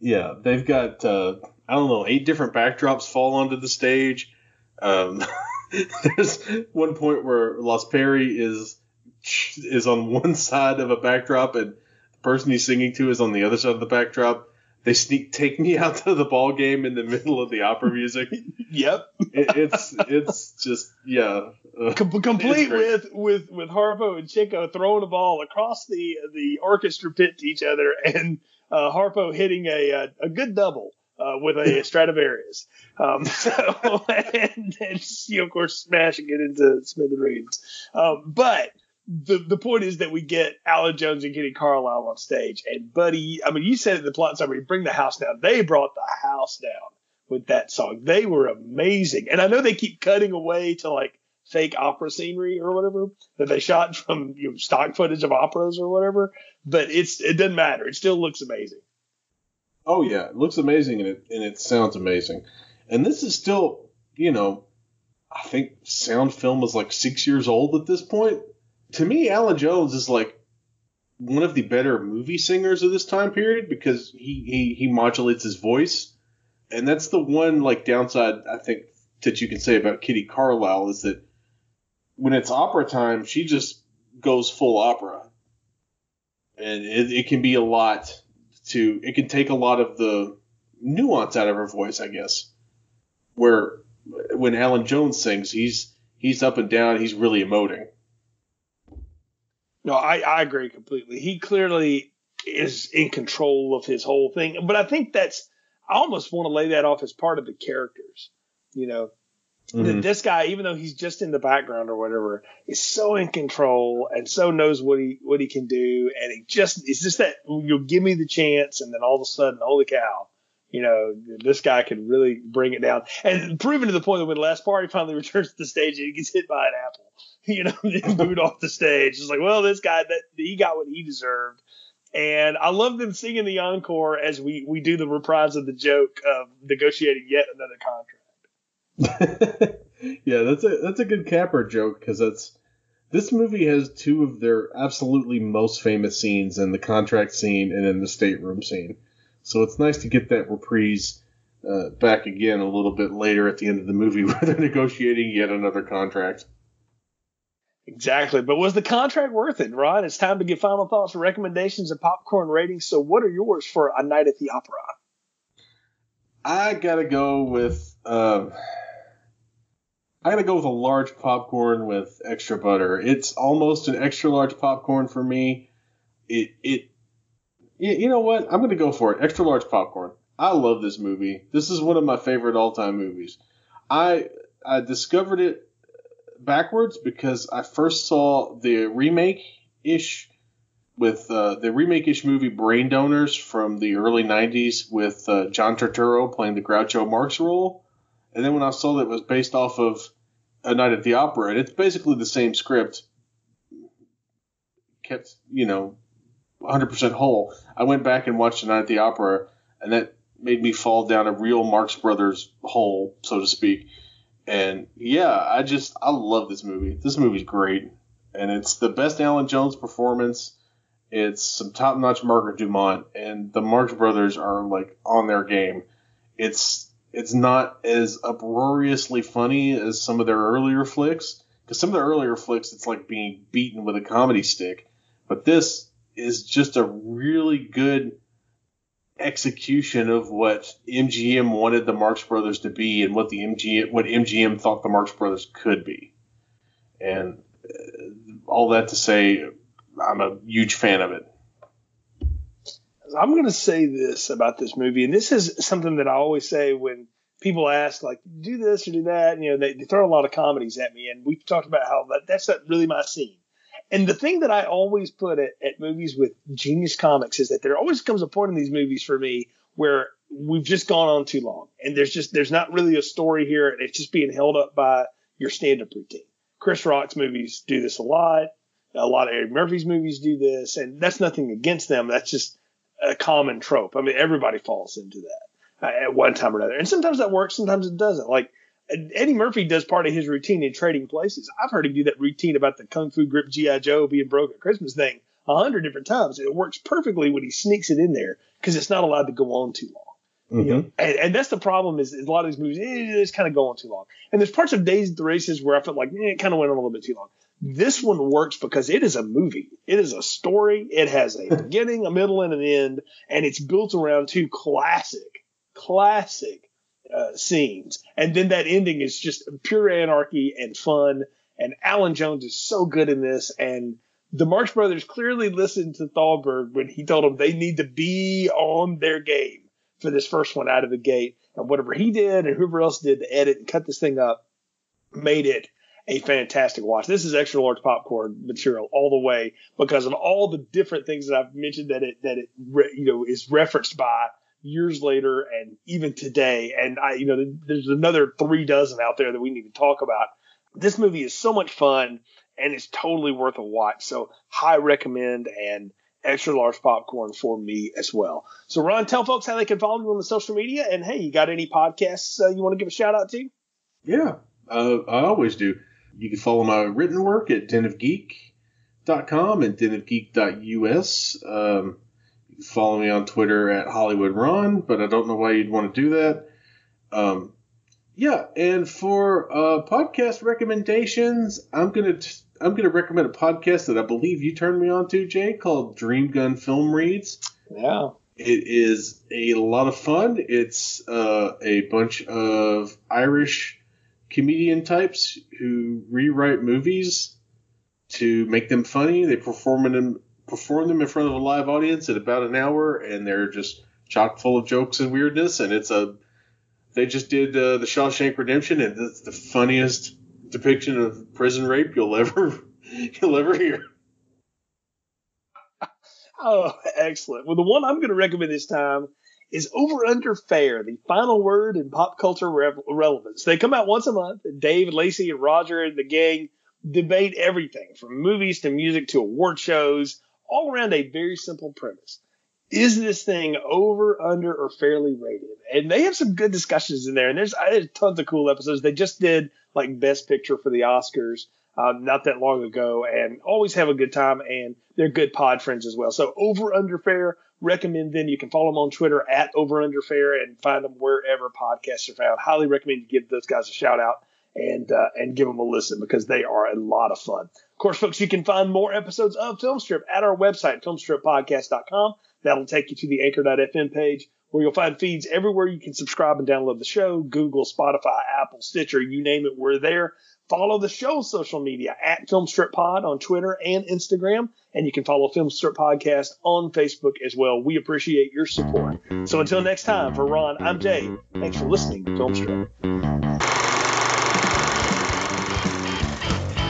S4: Yeah, they've got uh, I don't know eight different backdrops fall onto the stage. Um, there's one point where Lassparri is is on one side of a backdrop and the person he's singing to is on the other side of the backdrop. They sneak take me out to the ball game in the middle of the opera music.
S1: yep,
S4: it, it's it's just yeah,
S1: uh, Com- complete with with with Harpo and Chico throwing a ball across the the orchestra pit to each other, and uh, Harpo hitting a a, a good double. Uh, with a Stradivarius. Um, so, and, and you of course, smashing it into smithereens. Um, but the the point is that we get Allan Jones and Kitty Carlisle on stage, and Buddy. I mean, you said it in the plot summary, bring the house down. They brought the house down with that song. They were amazing, and I know they keep cutting away to like fake opera scenery or whatever that they shot from you know, stock footage of operas or whatever. But it's it doesn't matter. It still looks amazing.
S4: Oh yeah, it looks amazing and it and it sounds amazing. And this is still, you know, I think sound film is like six years old at this point to me, Allan Jones is like one of the better movie singers of this time period because he, he, he modulates his voice. And that's the one like downside I think that you can say about Kitty Carlisle is that when it's opera time, she just goes full opera. And it, it can be a lot to, it can take a lot of the nuance out of her voice, I guess. Where when Allan Jones sings, he's, he's up and down, he's really emoting.
S1: No, I, I agree completely. He clearly is in control of his whole thing. But I think that's, I almost want to lay that off as part of the characters. You know, mm-hmm. this guy, even though he's just in the background or whatever, is so in control and so knows what he what he can do, and he just it's just that you'll give me the chance, and then all of a sudden, holy cow, you know, this guy can really bring it down. And proven to the point that when Lassparri finally returns to the stage and he gets hit by an apple, you know, booed off the stage. It's like, well, this guy that he got what he deserved. And I love them singing the encore as we, we do the reprise of the joke of negotiating yet another
S4: contract. yeah, that's a that's a good capper joke because that's this movie has two of their absolutely most famous scenes in the contract scene and in the stateroom scene. So it's nice to get that reprise uh, back again a little bit later at the end of the movie where they're negotiating yet another contract.
S1: Exactly. But was the contract worth it, Ron? It's time to get final thoughts, recommendations, and popcorn ratings. So, what are yours for A Night at the Opera?
S4: I gotta go with. Um, I gotta go with a large popcorn with extra butter. It's almost an extra large popcorn for me. It it. You know what? I'm gonna go for it. Extra large popcorn. I love this movie. This is one of my favorite all time movies. I I discovered it backwards because I first saw the remake ish with uh, the remake ish movie Brain Donors from the early 90s with uh, John Turturro playing the Groucho Marx role. And then when I saw that it was based off of A Night at the Opera, and it's basically the same script kept you know 100% whole. I went back and watched A Night at the Opera, and that made me fall down a real Marx Brothers hole, so to speak. And yeah, I just I love this movie. This movie's great, and it's the best Allan Jones performance. It's some top-notch Margaret Dumont, and the Marx Brothers are like on their game. It's it's not as uproariously funny as some of their earlier flicks, because some of the earlier flicks it's like being beaten with a comedy stick, but this is just a really good execution of what MGM wanted the Marx Brothers to be and what the MGM what MGM thought the Marx Brothers could be. And uh, all that to say, I'm a huge fan of it.
S1: I'm going to say this about this movie, and this is something that I always say when people ask, like, do this or do that. And, you know, they, they throw a lot of comedies at me, and we talked about how that, that's not really my scene. And the thing that I always put at, at movies with Genius Comics is that there always comes a point in these movies for me where we've just gone on too long, and there's just there's not really a story here, and it's just being held up by your stand-up routine. Chris Rock's movies do this a lot. A lot of Eddie Murphy's movies do this, and that's nothing against them. That's just a common trope. I mean, everybody falls into that uh, at one time or another, and sometimes that works, sometimes it doesn't. Like Eddie Murphy does part of his routine in trading places. I've heard him do that routine about the Kung Fu Grip GI Joe being broke at Christmas thing a hundred different times. It works perfectly when he sneaks it in there because it's not allowed to go on too long. Mm-hmm. You know? and, and, that's the problem is, is, a lot of these movies eh, it's kind of going too long. And there's parts of Days of the Races where I felt like eh, it kind of went on a little bit too long. This one works because it is a movie. It is a story. It has a beginning, a middle, and an end, and it's built around two classic, classic uh, scenes. And then that ending is just pure anarchy and fun. And Allan Jones is so good in this. And the Marx Brothers clearly listened to Thalberg when he told them they need to be on their game for this first one out of the gate. And whatever he did and whoever else did to edit and cut this thing up made it a fantastic watch. This is extra large popcorn material all the way because of all the different things that I've mentioned that it that it you know is referenced by years later and even today. And I, you know, there's another three dozen out there that we need to talk about. This movie is so much fun and it's totally worth a watch. So high recommend and extra large popcorn for me as well. So Ron, tell folks how they can follow you on the social media. And hey, you got any podcasts uh, you want to give a shout out to?
S4: Yeah, uh, I always do. You can follow my written work at denofgeek.com and denofgeek.us. Um, follow me on Twitter at Hollywood Ron, but I don't know why you'd want to do that. Um, yeah, and for uh, podcast recommendations, I'm gonna t- I'm gonna recommend a podcast that I believe you turned me on to, Jay, called Dream Gun Film Reads.
S1: Yeah.
S4: It is a lot of fun. It's uh, a bunch of Irish comedian types who rewrite movies to make them funny. They perform in them perform them in front of a live audience in about an hour, and they're just chock full of jokes and weirdness. And it's a they just did uh, the Shawshank Redemption, and it's the funniest depiction of prison rape you'll ever you'll ever hear.
S1: Oh, excellent. Well, the one I'm going to recommend this time is Over Under Fair, the final word in pop culture re- relevance. They come out once a month. Dave, Lacey, and Roger and the gang debate everything from movies to music to award shows all around a very simple premise. Is this thing over, under, or fairly rated? And they have some good discussions in there. And there's, there's tons of cool episodes. They just did like Best Picture for the Oscars um, not that long ago, and always have a good time. And they're good pod friends as well. So over, under, fair. Recommend them. You can follow them on Twitter at over, under, fair, and find them wherever podcasts are found. Highly recommend you give those guys a shout out and uh, and give them a listen because they are a lot of fun. Of course, folks, you can find more episodes of Filmstrip at our website, filmstrippodcast.com. That'll take you to the anchor.fm page where you'll find feeds everywhere you can subscribe and download the show Google, Spotify, Apple, Stitcher, you name it, we're there. Follow the show's social media at Filmstrip Pod on Twitter and Instagram, and you can follow Filmstrip Podcast on Facebook as well. We appreciate your support. So until next time, for Ron, I'm Jay. Thanks for listening to Filmstrip.